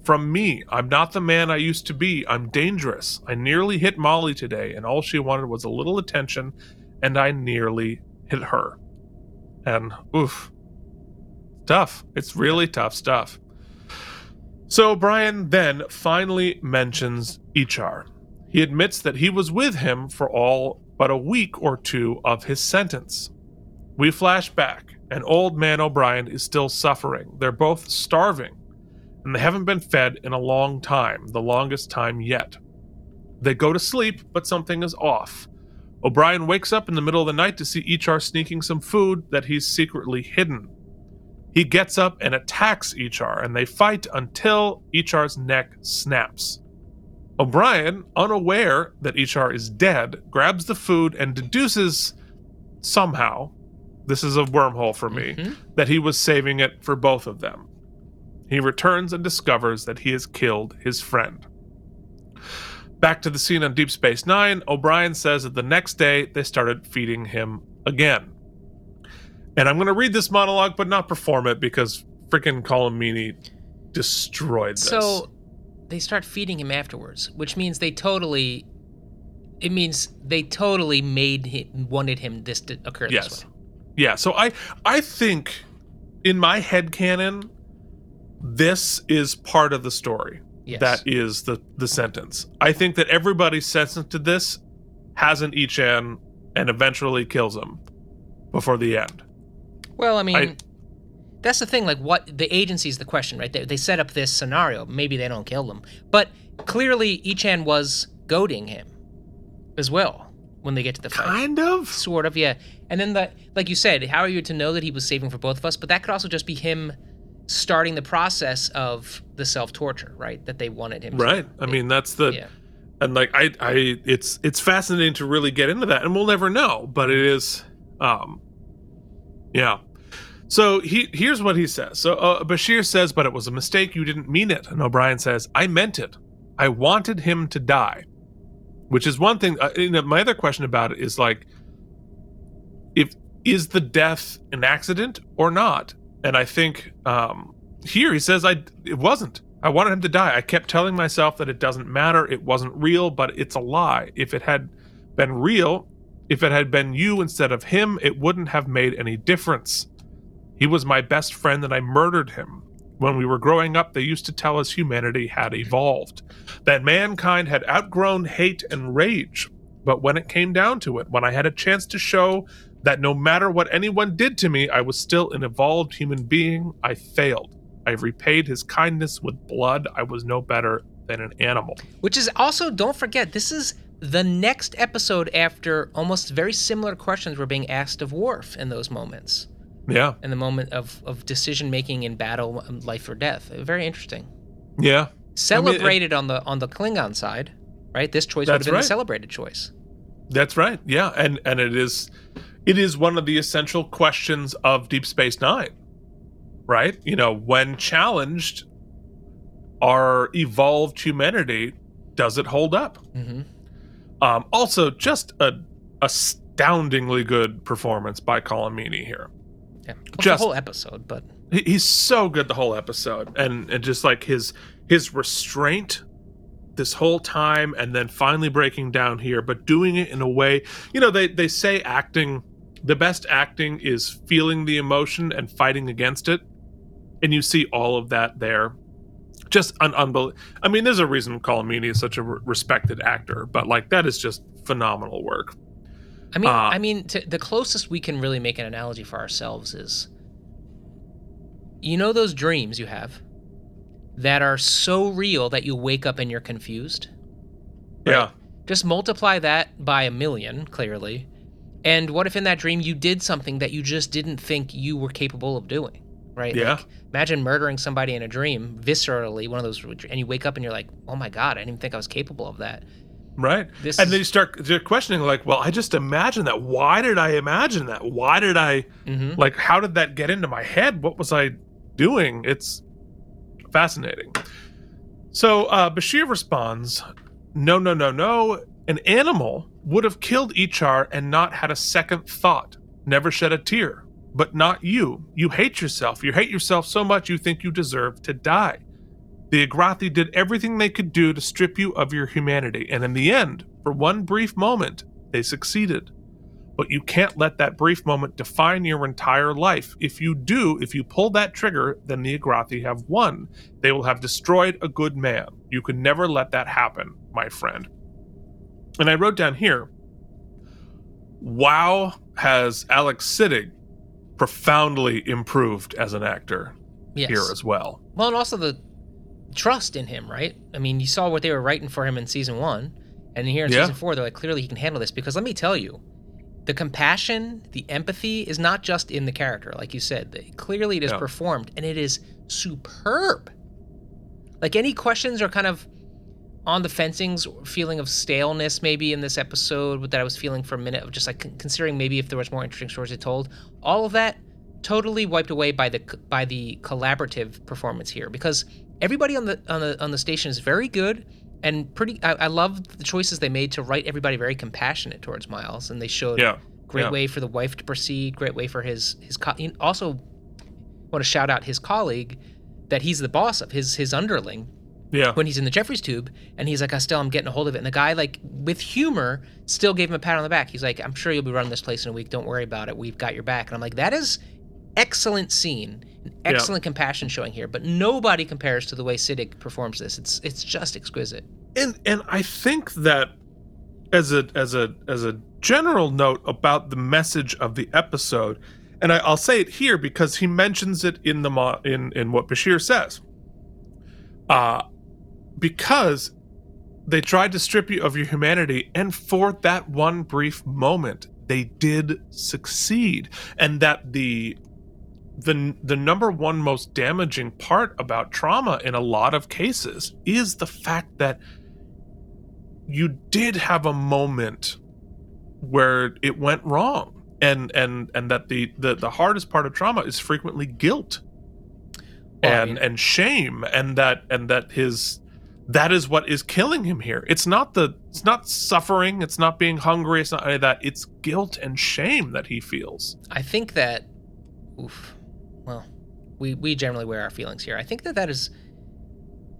From me. I'm not the man I used to be. I'm dangerous. I nearly hit Molly today, and all she wanted was a little attention, and I nearly hit her. And oof. Tough. It's really tough stuff. So Brian then finally mentions Ee'Char. He admits that he was with him for all but a week or two of his sentence. We flash back, and old man O'Brien is still suffering. They're both starving, and they haven't been fed in a long time, the longest time yet. They go to sleep, but something is off. O'Brien wakes up in the middle of the night to see Ee'Char sneaking some food that he's secretly hidden. He gets up and attacks Ee'Char, and they fight until Ee'Char's neck snaps. O'Brien, unaware that Ee'Char is dead, grabs the food and deduces somehow, this is a wormhole for me, Mhm. that he was saving it for both of them. He returns and discovers that he has killed his friend. Back to the scene on Deep Space Nine, O'Brien says that the next day they started feeding him again. And I'm going to read this monologue, but not perform it because freaking Meaney destroyed this. So they start feeding him afterwards, which means they totally. It means they totally made him wanted him this to occur yes, this way. yeah. So I I think in my head canon, this is part of the story. Yes. That is the the sentence. I think that everybody sentenced to this has an Ee'Char and eventually kills him before the end. Well, I mean, I- that's the thing. Like, what the agency's the question, right? They, they set up this scenario. Maybe they don't kill them, but clearly, Ee'Char was goading him as well. when they get to the fight. Kind of. Sort of, yeah. And then the like you said, how are you to know that he was saving for both of us? But that could also just be him starting the process of the self torture, right? That they wanted him. to. Right. I mean, that's the Yeah. and like I I it's it's fascinating to really get into that and we'll never know, but it is um yeah. So he here's what he says. So uh, Bashir says, "But it was a mistake. You didn't mean it." And O'Brien says, "I meant it. I wanted him to die." Which is one thing. Uh, you know, my other question about it is like, if is the death an accident or not? And I think um, here he says, "I it wasn't. I wanted him to die. I kept telling myself that it doesn't matter. It wasn't real, but it's a lie. If it had been real, if it had been you instead of him, it wouldn't have made any difference." He was my best friend and I murdered him. When we were growing up, they used to tell us humanity had evolved, that mankind had outgrown hate and rage. But when it came down to it, when I had a chance to show that no matter what anyone did to me, I was still an evolved human being, I failed. I repaid his kindness with blood. I was no better than an animal. Which is also, don't forget, this is the next episode after almost very similar questions were being asked of Worf in those moments, Yeah. in the moment of, of decision making in battle, um, life or death. Very interesting. Yeah. Celebrated on the on the Klingon side, right? This choice would have That's been right. the celebrated choice. That's right. Yeah, and and it is it is one of the essential questions of Deep Space 9. Right? You know, when challenged our evolved humanity does it hold up? hmm Um also just a astoundingly good performance by Colm Meaney here. Yeah, Well, Just- the whole episode, but He's so good the whole episode and and just like his his restraint this whole time and then finally breaking down here but doing it in a way you know they they say acting the best acting is feeling the emotion and fighting against it. And you see all of that there. Just an unbelievable i mean there's a reason meaney is such a re- respected actor but like that is just phenomenal work. I mean, Uh, I mean, to, the closest we can really make an analogy for ourselves is, you know, those dreams you have that are so real that you wake up and you're confused. yeah Just multiply that by a million, clearly. And what if in that dream you did something that you just didn't think you were capable of doing? Right? Yeah. Like, imagine murdering somebody in a dream, viscerally, one of those, and you wake up and you're like, oh my God, I didn't even think I was capable of that. Right. This and is- then you start you're questioning, like, well, I just imagined that. Why did I imagine that? Why did I, hmm like, how did that get into my head? What was I doing? It's fascinating. So uh, Bashir responds, no, no, no, no. An animal would have killed Ee'Char and not had a second thought, never shed a tear. But not you. You hate yourself. You hate yourself so much you think you deserve to die. The Argrathi did everything they could do to strip you of your humanity, and in the end, for one brief moment, they succeeded. But you can't let that brief moment define your entire life. If you do, if you pull that trigger, then the Argrathi have won. They will have destroyed a good man. You can never let that happen, my friend. And I wrote down here Wow has Alex Siddig profoundly improved as an actor Yes. here as well. Well, and also the trust in him, right? I mean, you saw what they were writing for him in season one, and here in Yeah. season four, they're like, clearly he can handle this. Because let me tell you, the compassion, the empathy is not just in the character, like you said. They- Clearly, it is performed, and it is superb. Like any questions or kind of on the fencings, feeling of staleness maybe in this episode that I was feeling for a minute of just like considering maybe if there was more interesting stories they told. All of that totally wiped away by the by the collaborative performance here because everybody on the on the on the station is very good and pretty. I, I love the choices they made to write everybody very compassionate towards Miles, and they showed Yeah. great yeah. way for the wife to proceed, great way for his his co- also want to shout out his colleague that he's the boss of his his underling Yeah. when he's in the Jefferies tube and he's like, Estelle, I'm getting a hold of it. And the guy, like, with humor, still gave him a pat on the back. He's like, I'm sure you'll be running this place in a week. Don't worry about it. We've got your back. And I'm like, that is excellent scene, Yeah. excellent compassion showing here. But nobody compares to the way Siddig performs this. It's it's just exquisite. and and I think that as a as a as a general note about the message of the episode, and I, I'll say it here because he mentions it in the mo- in in what Bashir says. Uh because they tried to strip you of your humanity, and for that one brief moment, they did succeed. And that the the the number one most damaging part about trauma in a lot of cases is the fact that you did have a moment where it went wrong and and and that the the, the hardest part of trauma is frequently guilt Well, I and mean- and shame and that and that his that is what is killing him here. It's not the it's not suffering it's not being hungry it's not any of that. It's guilt and shame that he feels. I think that, oof, well, we we generally wear our feelings here. I think that that is,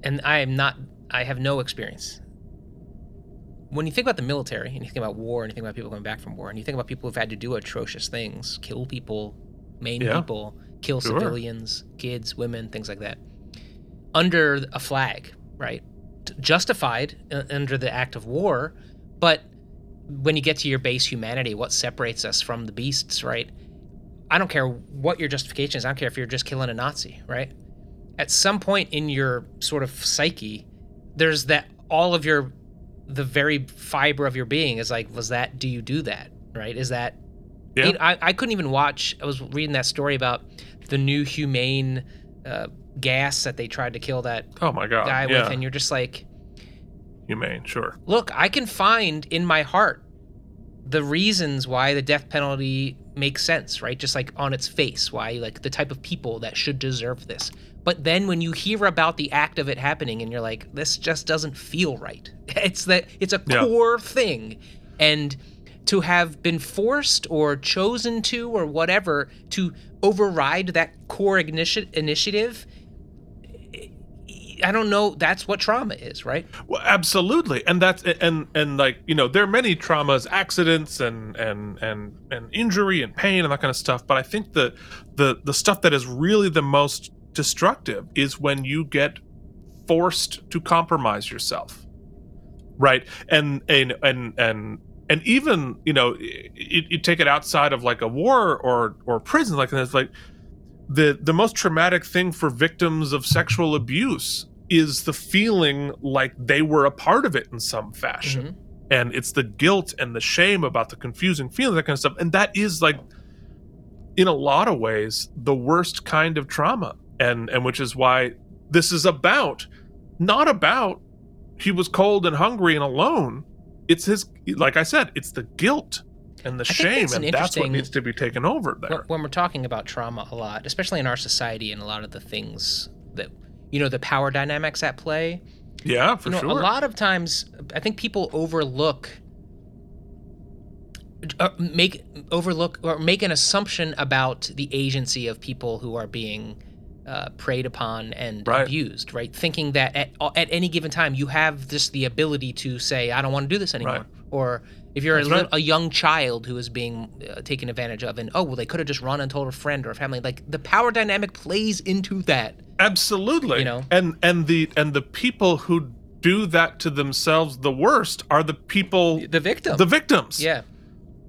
and I am not. I have no experience. When you think about the military and you think about war and you think about people coming back from war and you think about people who've had to do atrocious things, kill people, maim Yeah. people, kill Sure. civilians, kids, women, things like that, under a flag, right? Justified uh, under the act of war, but when you get to your base humanity, what separates us from the beasts, right? I don't care what your justification is. I don't care if you're just killing a Nazi, right? At some point in your sort of psyche, there's that all of your, the very fiber of your being is like, was that, do you do that, right? Is that, Yeah. You know, I, I couldn't even watch, I was reading that story about the new humane uh, gas that they tried to kill that oh my god guy yeah with, and you're just like, humane sure look, I can find in my heart the reasons why the death penalty makes sense, right? Just like on its face, why like the type of people that should deserve this. But then when you hear about the act of it happening and you're like, this just doesn't feel right. *laughs* It's that it's a Yeah. core thing. And to have been forced or chosen to or whatever to override that core ignition initiative I don't know. That's what trauma is, right? Well, absolutely, and that's and and like you know, there are many traumas, accidents, and and and and injury and pain and that kind of stuff. But I think the the the stuff that is really the most destructive is when you get forced to compromise yourself, right? And and and and and even you know, you, you take it outside of like a war or or prison, like and it's like the the most traumatic thing for victims of sexual abuse is the feeling like they were a part of it in some fashion. Mhm. and it's the guilt and the shame about the confusing feeling that kind of stuff. And that is like in a lot of ways the worst kind of trauma. And and which is why this is about not about he was cold and hungry and alone. It's his like i said it's the guilt and the think shame that's an and that's what needs to be taken over there. when we're talking about trauma a lot, especially in our society and a lot of the things that you know the power dynamics at play. yeah for you know, sure a lot of times I think people overlook uh, make overlook or make an assumption about the agency of people who are being uh, preyed upon and Right. abused, right? Thinking that at at any given time you have just the ability to say, "I don't want to do this anymore," Right. or if you're a, right. a young child who is being uh, taken advantage of, and oh well, they could have just run and told a friend or a family. Like the power dynamic plays into that. absolutely you know? and and the and the people who do that to themselves the worst are the people The victims, the victims yeah.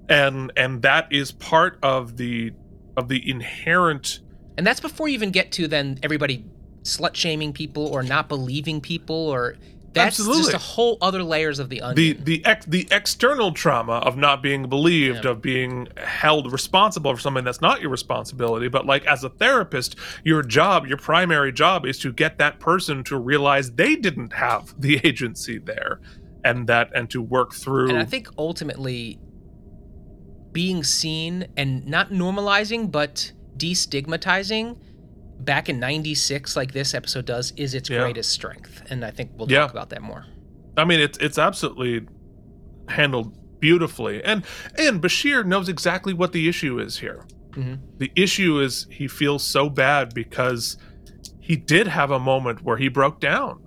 and and that is part of the of the inherent And that's before you even get to then everybody slut shaming people or not believing people or that's just a whole other layers of the the onion. the ex, the external trauma of not being believed Yeah. of being held responsible for something that's not your responsibility but like as a therapist your job your primary job is to get that person to realize they didn't have the *laughs* agency there and that and to work through and I think ultimately being seen and not normalizing but destigmatizing back in 96 like this episode does is its Yeah. greatest strength and I think we'll Yeah. talk about that more. I mean, it's it's absolutely handled beautifully, and and Bashir knows exactly what the issue is here. Mhm. The issue is he feels so bad because he did have a moment where he broke down,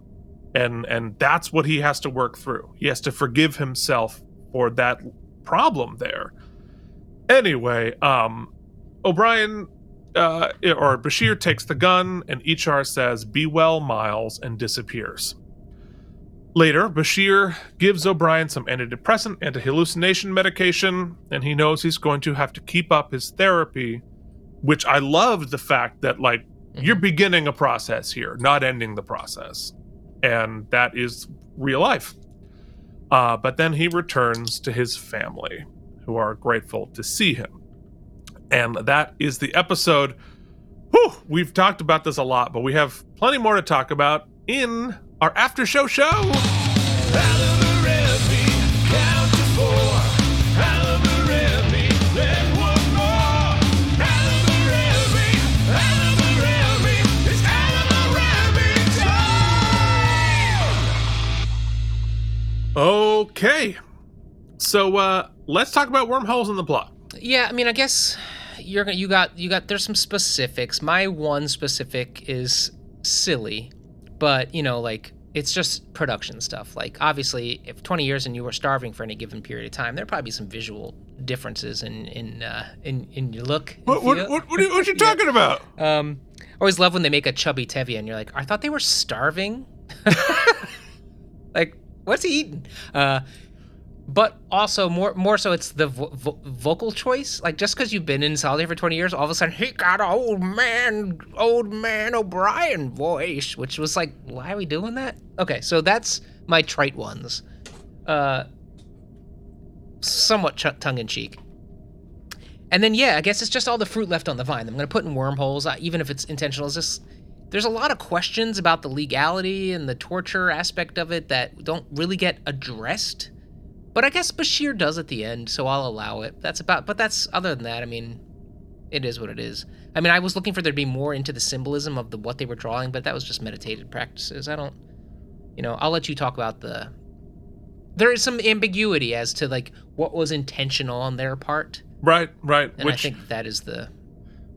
and and that's what he has to work through. He has to forgive himself for that problem there. Anyway, um, O'Brien. Uh, or Bashir takes the gun and Ee'Char says, Be well, Miles, and disappears. Later, Bashir gives O'Brien some antidepressant, anti hallucination medication, and he knows he's going to have to keep up his therapy. Which I loved the fact that, like, you're beginning a process here, not ending the process. And that is real life. Uh, but then he returns to his family, who are grateful to see him. And that is the episode. Whew, we've talked about this a lot, but we have plenty more to talk about in our after show show. Okay. So uh let's talk about wormholes in the plot. Yeah, I mean, I guess you're gonna you got you got there's some specifics. My one specific is silly, but you know, like it's just production stuff. Like obviously, if 20 years and you were starving for any given period of time, there'd probably be some visual differences in in uh, in in your look. What what what, what, are, you- what you talking about? *laughs* Um, I always love when they make a chubby Tevye and you're like, I thought they were starving. *laughs* like, what's he eating? Uh, but also more more so, it's the vo- vo- vocal choice. Like, just because you've been in Solidarity for 20 years, all of a sudden he got an old man, old man O'Brien voice, which was like, why are we doing that? Okay, so that's my trite ones. Uh, somewhat ch- tongue in cheek. And then yeah, I guess it's just all the fruit left on the vine. I'm gonna put in wormholes, uh, even if it's intentional. There's a lot of questions about the legality and the torture aspect of it that don't really get addressed. But I guess Bashir does at the end, so I'll allow it. That's about. But that's other than that. I mean, it is what it is. I mean, I was looking for there to be more into the symbolism of the what they were drawing, but that was just meditated practices. I don't. You know, I'll let you talk about the. There is some ambiguity as to like what was intentional on their part. Right, right. And which I think that is the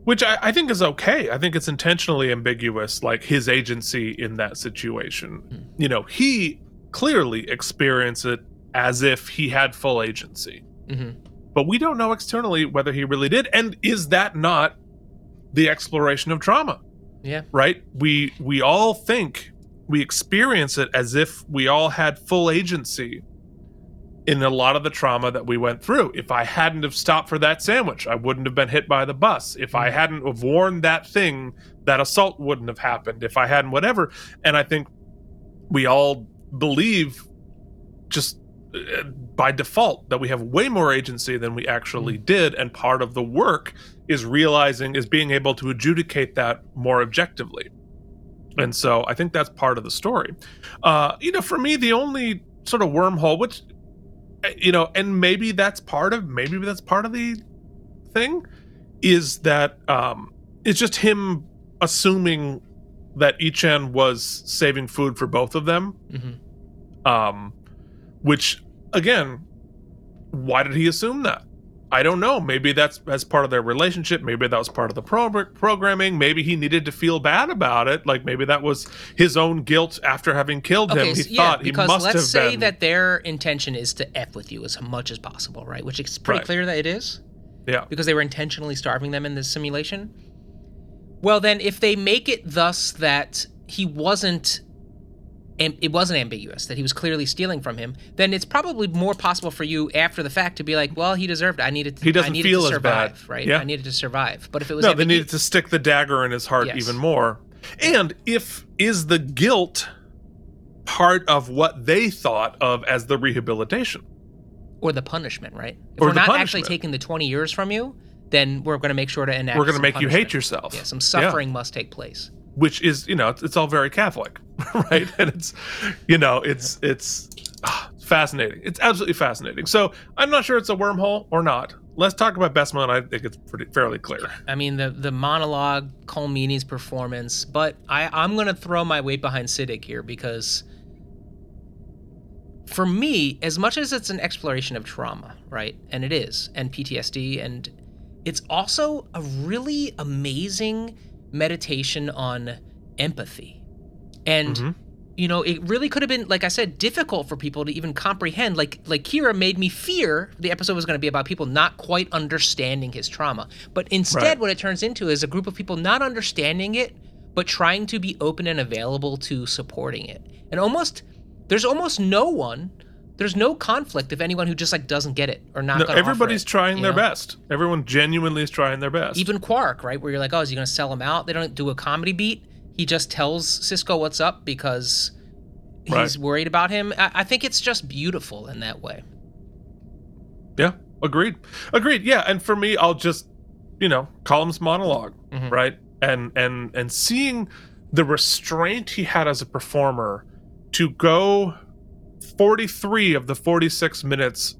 which I, I think is okay. I think it's intentionally ambiguous, like his agency in that situation. Hmm. You know, he clearly experienced it as if he had full agency. hmm But we don't know externally whether he really did. And is that not the exploration of trauma? yeah. Right? We we all think we experience it as if we all had full agency in a lot of the trauma that we went through. If I hadn't have stopped for that sandwich, I wouldn't have been hit by the bus. If I hadn't have worn that thing, that assault wouldn't have happened. If I hadn't whatever. And I think we all believe just by default that we have way more agency than we actually did and part of the work is realizing is being able to adjudicate that more objectively. And so i think that's part of the story. Uh you know for me the only sort of wormhole which uh, you know and maybe that's part of maybe that's part of the thing is that um it's just him assuming that Ee'Char was saving food for both of them. Hmm um which again why did he assume that? I don't know. Maybe that's as part of their relationship. Maybe that was part of the pro- programming. Maybe he needed to feel bad about it. Like maybe that was his own guilt after having killed Okay, him he so, yeah, thought he because must let's have say been that their intention is to f with you as much as possible, right? Which is pretty Right. clear that it is. Yeah. Because they were intentionally starving them in this simulation. Well, then, if they make it thus that he wasn't, am- it wasn't ambiguous that he was clearly stealing from him, then it's probably more possible for you after the fact to be like, well, he deserved. it. I needed. To, He doesn't I needed feel to as survive, bad. right? Yeah. I needed to survive. But if it was no they needed to stick the dagger in his heart Yes. even more and if is the guilt part of what they thought of as the rehabilitation or the punishment, right? If Or we're not actually taking the 20 years from you, then we're going to make sure to enact we're going to make you hate yourself Yeah, some suffering must take place. Which is you know it's, it's all very catholic *laughs* right? And it's you know it's it's ah, fascinating. It's absolutely fascinating. So i'm not sure it's a wormhole or not. Let's talk about Besma, and i think it's pretty fairly clear. I mean, the the monologue, Colm Meaney's performance, but I I'm to throw my weight behind Siddig here because for me, as much as it's an exploration of trauma, right? And it is, and PTSD, and it's also a really amazing meditation on empathy. And Mhm. you know, it really could have been, like I said, difficult for people to even comprehend. Like, like Kira made me fear the episode was going to be about people not quite understanding his trauma. But instead, Right. what it turns into is a group of people not understanding it, but trying to be open and available to supporting it. And almost, there's almost no one, there's no conflict of anyone who just like doesn't get it or not. No, everybody's it, trying their know? best everyone genuinely is trying their best Even Quark, right? Where you're like, oh, is he going to sell him out? They don't do a comedy beat. He just tells Sisko what's up because he's Right. worried about him. I, I think it's just beautiful in that way. Yeah, agreed. Agreed. Yeah, and for me, I'll just, you know, Colm's monolog Mhm. right? And and and seeing the restraint he had as a performer to go 43 of the 46 minutes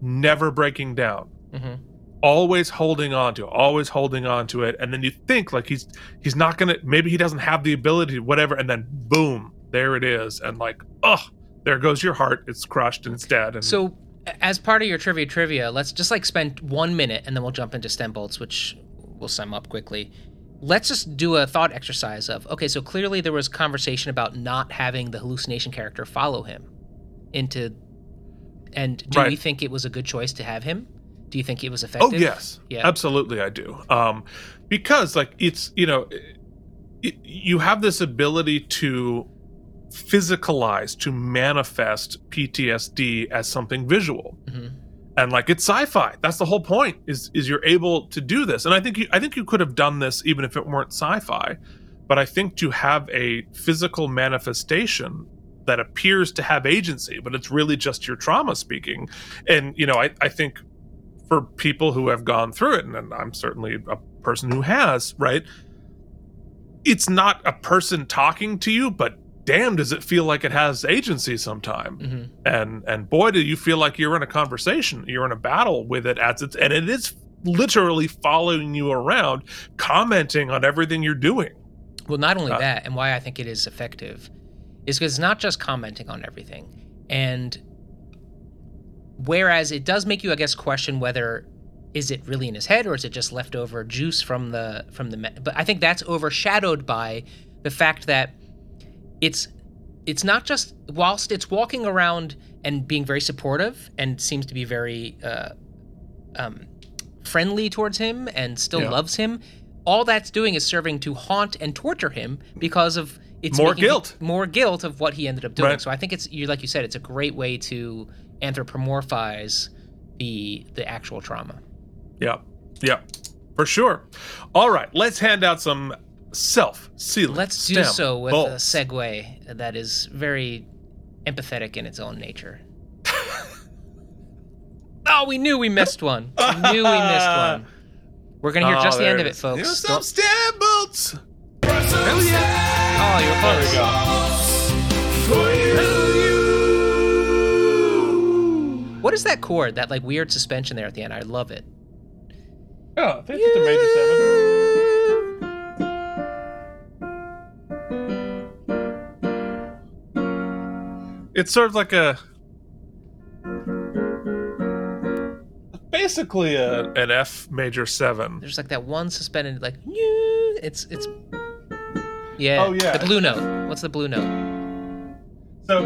never breaking down. Hmm always holding on to always holding on to it. And then you think like he's he's not gonna maybe he doesn't have the ability whatever. And then boom there it is. And like oh there goes your heart. It's crushed and it's dead. And So, as part of your trivia trivia, let's just like spend one minute and then we'll jump into stem bolts, which we'll sum up quickly. Let's just do a thought exercise of okay, so clearly there was conversation about not having the hallucination character follow him into. And do Right. we think it was a good choice to have him? Do you think it was effective? Oh yes, Yeah. absolutely, I do. Um, because like it's you know, it, you have this ability to physicalize, to manifest PTSD as something visual, Mhm. and like it's sci-fi. That's the whole point. Is is you're able to do this, and I think you, I think you could have done this even if it weren't sci-fi, but I think to have a physical manifestation that appears to have agency, but it's really just your trauma speaking, and you know, I I think for people who have gone through it, and, I'm certainly a person who has, right? It's not a person talking to you, but damn, does it feel like it has agency sometime? Mhm. And and boy, do you feel like you're in a conversation, you're in a battle with it as it's, and it is literally following you around, commenting on everything you're doing. Well, not only Uh, that, and why I think it is effective, is because it's not just commenting on everything. And whereas it does make you, I guess, question whether is it really in his head or is it just leftover juice from the from the. But I think that's overshadowed by the fact that it's it's not just whilst it's walking around and being very supportive and seems to be very uh, um, friendly towards him and still Yeah. loves him. All that's doing is serving to haunt and torture him because of it's More making guilt. more guilt of what he ended up doing. Right. So I think it's you like you said, it's a great way to anthropomorphize the the actual trauma. Yeah, yeah, for sure. All right, let's hand out some self-sealing. Let's do stem so with bolts. a segue that is very empathetic in its own nature. *laughs* oh, we knew we missed one. We knew we missed *laughs* one. We're gonna hear Oh, just the end it of it, folks. Here's some stem bolts. Hell yeah. Oh, you're close. What is that chord? That like weird suspension there at the end. I love it. Oh, I think it's a major seven. It's sort of like a basically a, an F major seven. There's like that one suspended like it's it's yeah. Oh, yeah. The blue note. What's the blue note? So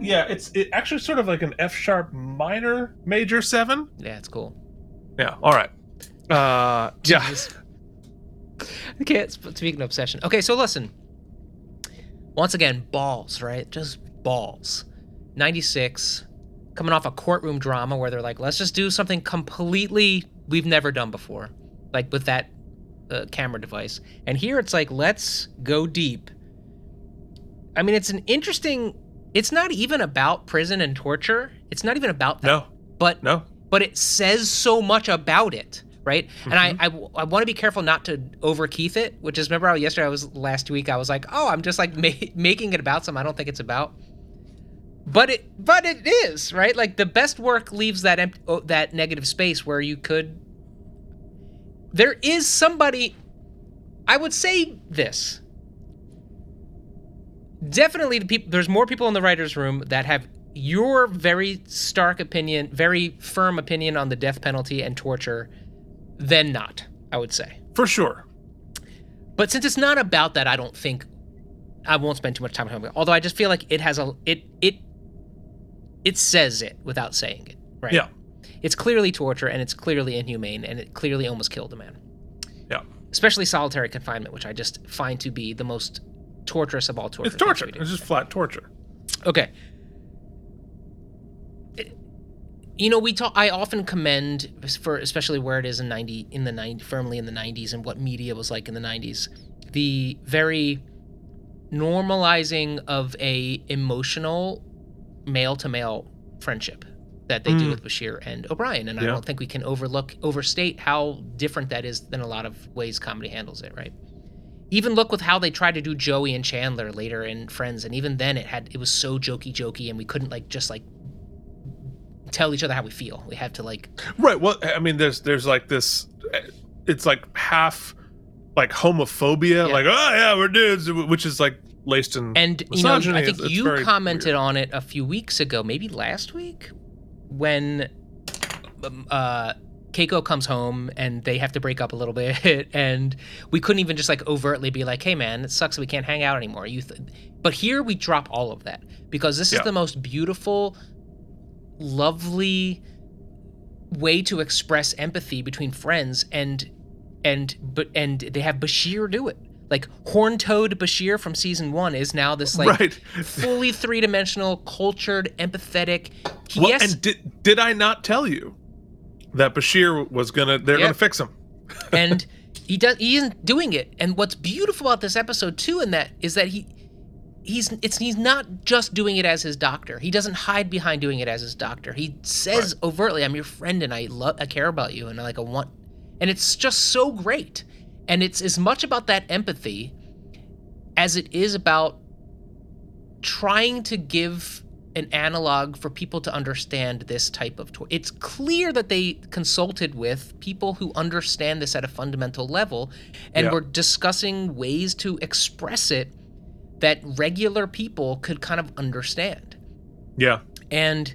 yeah, it's it actually sort of like an F sharp minor major seven. Yeah, it's cool. Yeah. All right. Uh, yeah. Okay, it's speaking of obsession. Okay, so listen. Once again, balls, right? Just balls. 96, coming off a courtroom drama where they're like, let's just do something completely we've never done before, like with that uh, camera device. And here it's like, let's go deep. I mean, it's an interesting. It's not even about prison and torture. It's not even about that. No. But No. but it says so much about it, right? And Mm-hmm. I, I, want to be careful not to over Keith it, which is remember how yesterday I was last week I was like, oh, I'm just like *laughs* ma- making it about something I don't think it's about. But it but it is right. Like the best work leaves that empt- oh, that negative space where you could. There is somebody. I would say this. Definitely, the people. There's more people in the writers' room that have your very stark opinion, very firm opinion on the death penalty and torture, than not. I would say. For sure. But since it's not about that, I don't think I won't spend too much time on it. Although I just feel like it has a it it it says it without saying it. Right. Yeah. It's clearly torture and it's clearly inhumane and it clearly almost killed a man. Yeah. Especially solitary confinement, which I just find to be the most torturous of all torture. It's torture. It's just flat torture. Okay. It- You know, we talk. I often commend for, especially where it is in ninety in the ninety firmly in the nineties and what media was like in the nineties, the very normalizing of a emotional male to male friendship that they do Mm. with Bashir and O'Brien, and I don't think we can overlook overstate how different that is than a lot of ways comedy handles it. Right. Even look with how they tried to do Joey and Chandler later in Friends, and even then it had it was so jokey jokey, and we couldn't like just like tell each other how we feel. We had to like Right. Well, I mean, there's there's like this. It's like half like homophobia, Yeah. like oh yeah, we're dudes, which is like laced in And you know. I think it's you commented weird. on it a few weeks ago, maybe last week, when um, uh, Keiko comes home and they have to break up a little bit, *laughs* and we couldn't even just like overtly be like, "Hey, man, it sucks that we can't hang out anymore." You, th-. but here we drop all of that because this is the most beautiful, lovely way to express empathy between friends and and but and they have Bashir do it. Like horn-toed Bashir from season one is now this like right. fully three-dimensional, cultured, empathetic. Well, yes, and did did I not tell you that Bashir was gonna? They're Yeah. gonna fix him. *laughs* and he does he isn't doing it. And what's beautiful about this episode too, in that is that he he's it's he's not just doing it as his doctor. He doesn't hide behind doing it as his doctor. He says overtly, "I'm your friend, and I love I care about you, and I like I want." And it's just so great. And it's as much about that empathy as it is about trying to give an analog for people to understand this type of tour. It's clear that they consulted with people who understand this at a fundamental level and Yeah. were discussing ways to express it that regular people could kind of understand. Yeah. And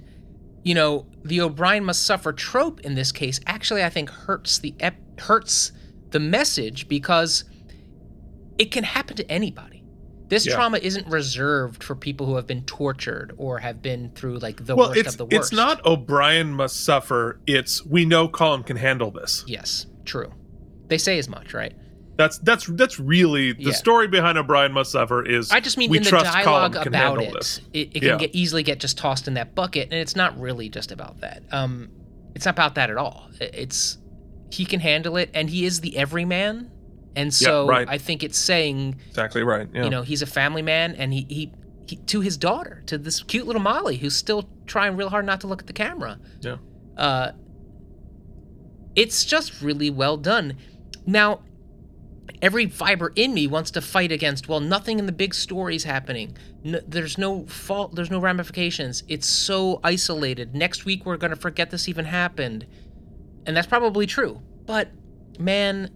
you know, the O'Brien must suffer trope in this case actually I think hurts the ep- hurts the message because it can happen to anybody. This Yeah. trauma isn't reserved for people who have been tortured or have been through like the well, worst it's of the worst. it's not O'Brien must suffer. It's we know Colm can handle this. Yes, true. They say as much, right? That's that's that's really the Yeah. story behind O'Brien must suffer is I just mean we in the dialogue Colm about it, this. it, it can Yeah. get easily get just tossed in that bucket, and it's not really just about that. Um, it's not about that at all. It's he can handle it, and he is the everyman, and so right. I think it's saying, Exactly right. Yeah. you know, he's a family man, and he, he he to his daughter, to this cute little Molly, who's still trying real hard not to look at the camera. Yeah. Uh, it's just really well done. Now, every fiber in me wants to fight against well nothing in the big story is happening no, there's no fault there's no ramifications it's so isolated next week we're going to forget this even happened and that's probably true but man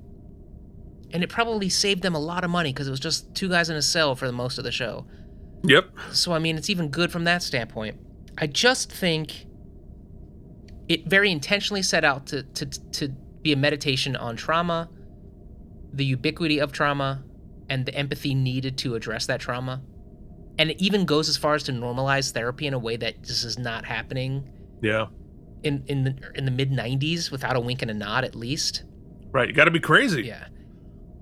and it probably saved them a lot of money because it was just two guys in a cell for the most of the show Yep. so I mean, it's even good from that standpoint. I just think it very intentionally set out to to to be a meditation on trauma, the ubiquity of trauma, and the empathy needed to address that trauma. And it even goes as far as to normalize therapy in a way that this is not happening Yeah. In in the in the mid '90s without a wink and a nod, at least. Right. You got to be crazy. Yeah.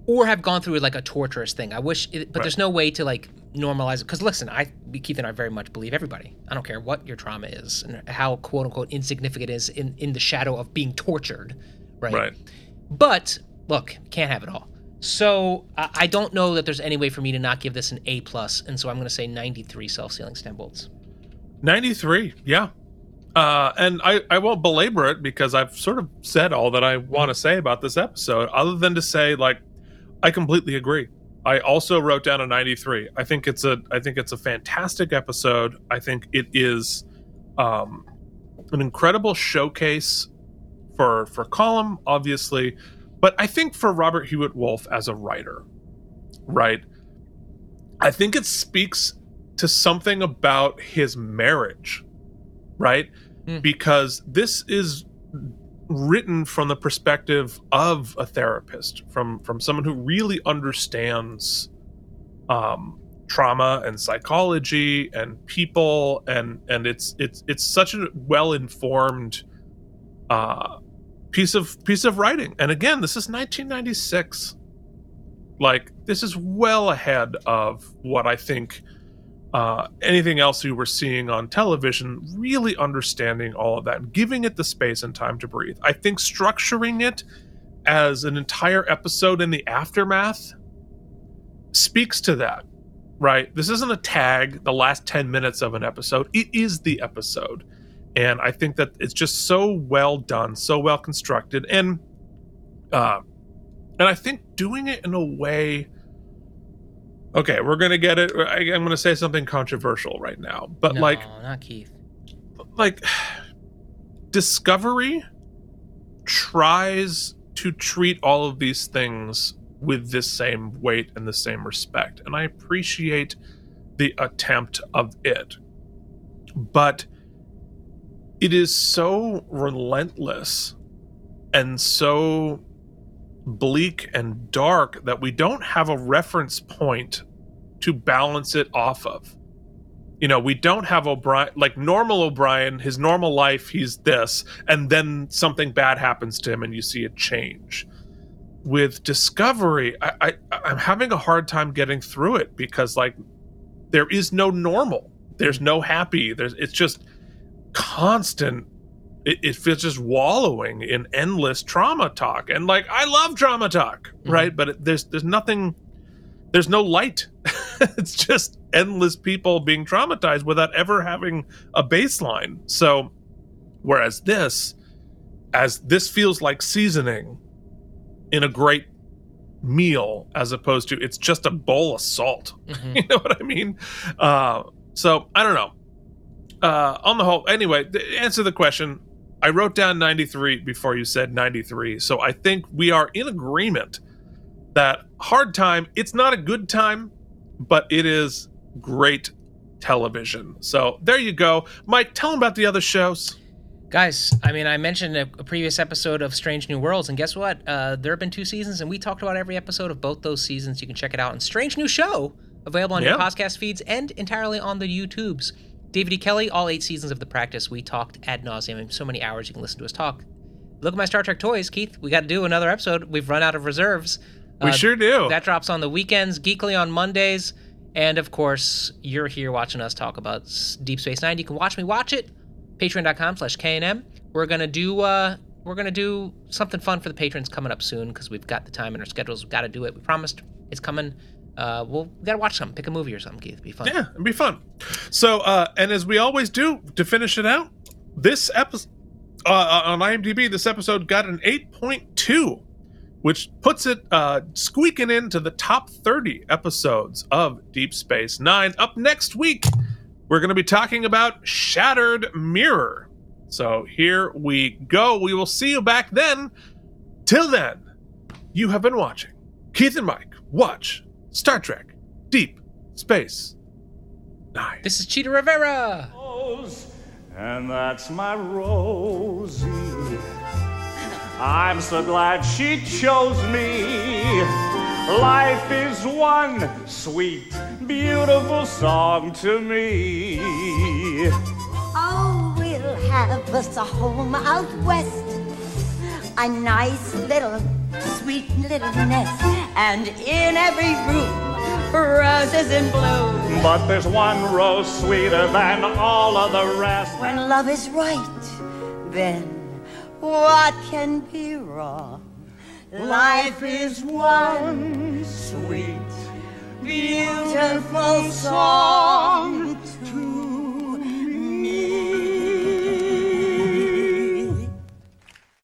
Or have gone through like a torturous thing. I wish, it, but Right. there's no way to like normalize it. Because listen, I, Keith and I very much believe everybody. I don't care what your trauma is and how quote unquote insignificant it is in, in the shadow of being tortured. Right. Right. But look, can't have it all. So I I don't know that there's any way for me to not give this an A plus, and so I'm going to say 93 self-sealing stem bolts. 93 yeah uh, and I, I won't belabor it because i've sort of said all that i want to say about this episode other than to say like i completely agree. I also wrote down a 93 i think it's a i think it's a fantastic episode. I think it is um, an incredible showcase for for Colm obviously but i think for robert hewitt wolfe as a writer right? I think it speaks to something about his marriage, right? Hmm. Because this is written from the perspective of a therapist, from from someone who really understands um, trauma and psychology and people, and and it's it's it's such a well informed uh, piece of piece of writing. And again, this is 1996. Like this is well ahead of what I think uh, anything else you were seeing on television, really understanding all of that and giving it the space and time to breathe. I think structuring it as an entire episode in the aftermath speaks to that. right? This isn't a tag, the last 10 minutes of an episode. It is the episode. And I think that it's just so well done, so well constructed. And uh and I think doing it in a way Okay, we're going to get it I, I'm going to say something controversial right now. But no, like not Keith. like discovery tries to treat all of these things with this same weight and the same respect and i appreciate the attempt of it but it is so relentless and so bleak and dark that we don't have a reference point to balance it off of you know, we don't have O'Brien like normal O'Brien, his normal life, he's this, and then something bad happens to him and you see a change. With Discovery, I, I I'm having a hard time getting through it because like there is no normal. There's hmm. no happy. There's it's just constant it, it feels just wallowing in endless trauma talk. And like I love trauma talk, right? But it, there's there's nothing there's no light. *laughs* it's just endless people being traumatized without ever having a baseline. So, whereas this, as this feels like seasoning in a great meal, as opposed to it's just a bowl of salt. *laughs* Mhm. you know what I mean? Uh, so I don't know. Uh, on the whole, anyway, answer the question. I wrote down 93 before you said 93. So I think we are in agreement that hard time, it's not a good time, but it is great television. So there you go. Mike, tell them about the other shows. Guys, I mean, I mentioned a, a previous episode of Strange New Worlds, and guess what? Uh, there have been two seasons, and we talked about every episode of both those seasons. You can check it out on Strange New Show, available on your podcast feeds and entirely on the YouTubes. David E. Kelley, all eight seasons of The Practice, we talked ad nauseum in so many hours you can listen to us talk. Look at my Star Trek toys, Keith. We got to do another episode. We've run out of reserves. We Uh, sure do. That drops on the weekends, Geekly on Mondays, and of course, you're here watching us talk about Deep Space Nine. You can watch me watch it. Patreon.com slash KNM. We're gonna do uh we're gonna do something fun for the patrons coming up soon because we've got the time in our schedules. We've got to do it. We promised it's coming. Uh, we'll we gotta watch something. Pick a movie or something, Keith. It'd be fun. Yeah, it'd be fun. So, uh, and as we always do to finish it out, this episode uh, on IMDb, this episode got an 8.2, which puts it uh, squeaking into the top 30 episodes of Deep Space Nine. Up next week, we're going to be talking about Shattered Mirror. So here we go. We will see you back then. Till then, you have been watching Keith and Mike watch Star Trek Deep Space Nine. This is Chita Rivera. And that's my Rosie. I'm so glad she chose me. Life is one sweet, beautiful song to me. Oh, we'll have us a home out west a nice little, sweet little nest, and in every room, roses in bloom. But there's one rose sweeter than all of the rest. When love is right, then what can be wrong? Life is one sweet, beautiful song to me.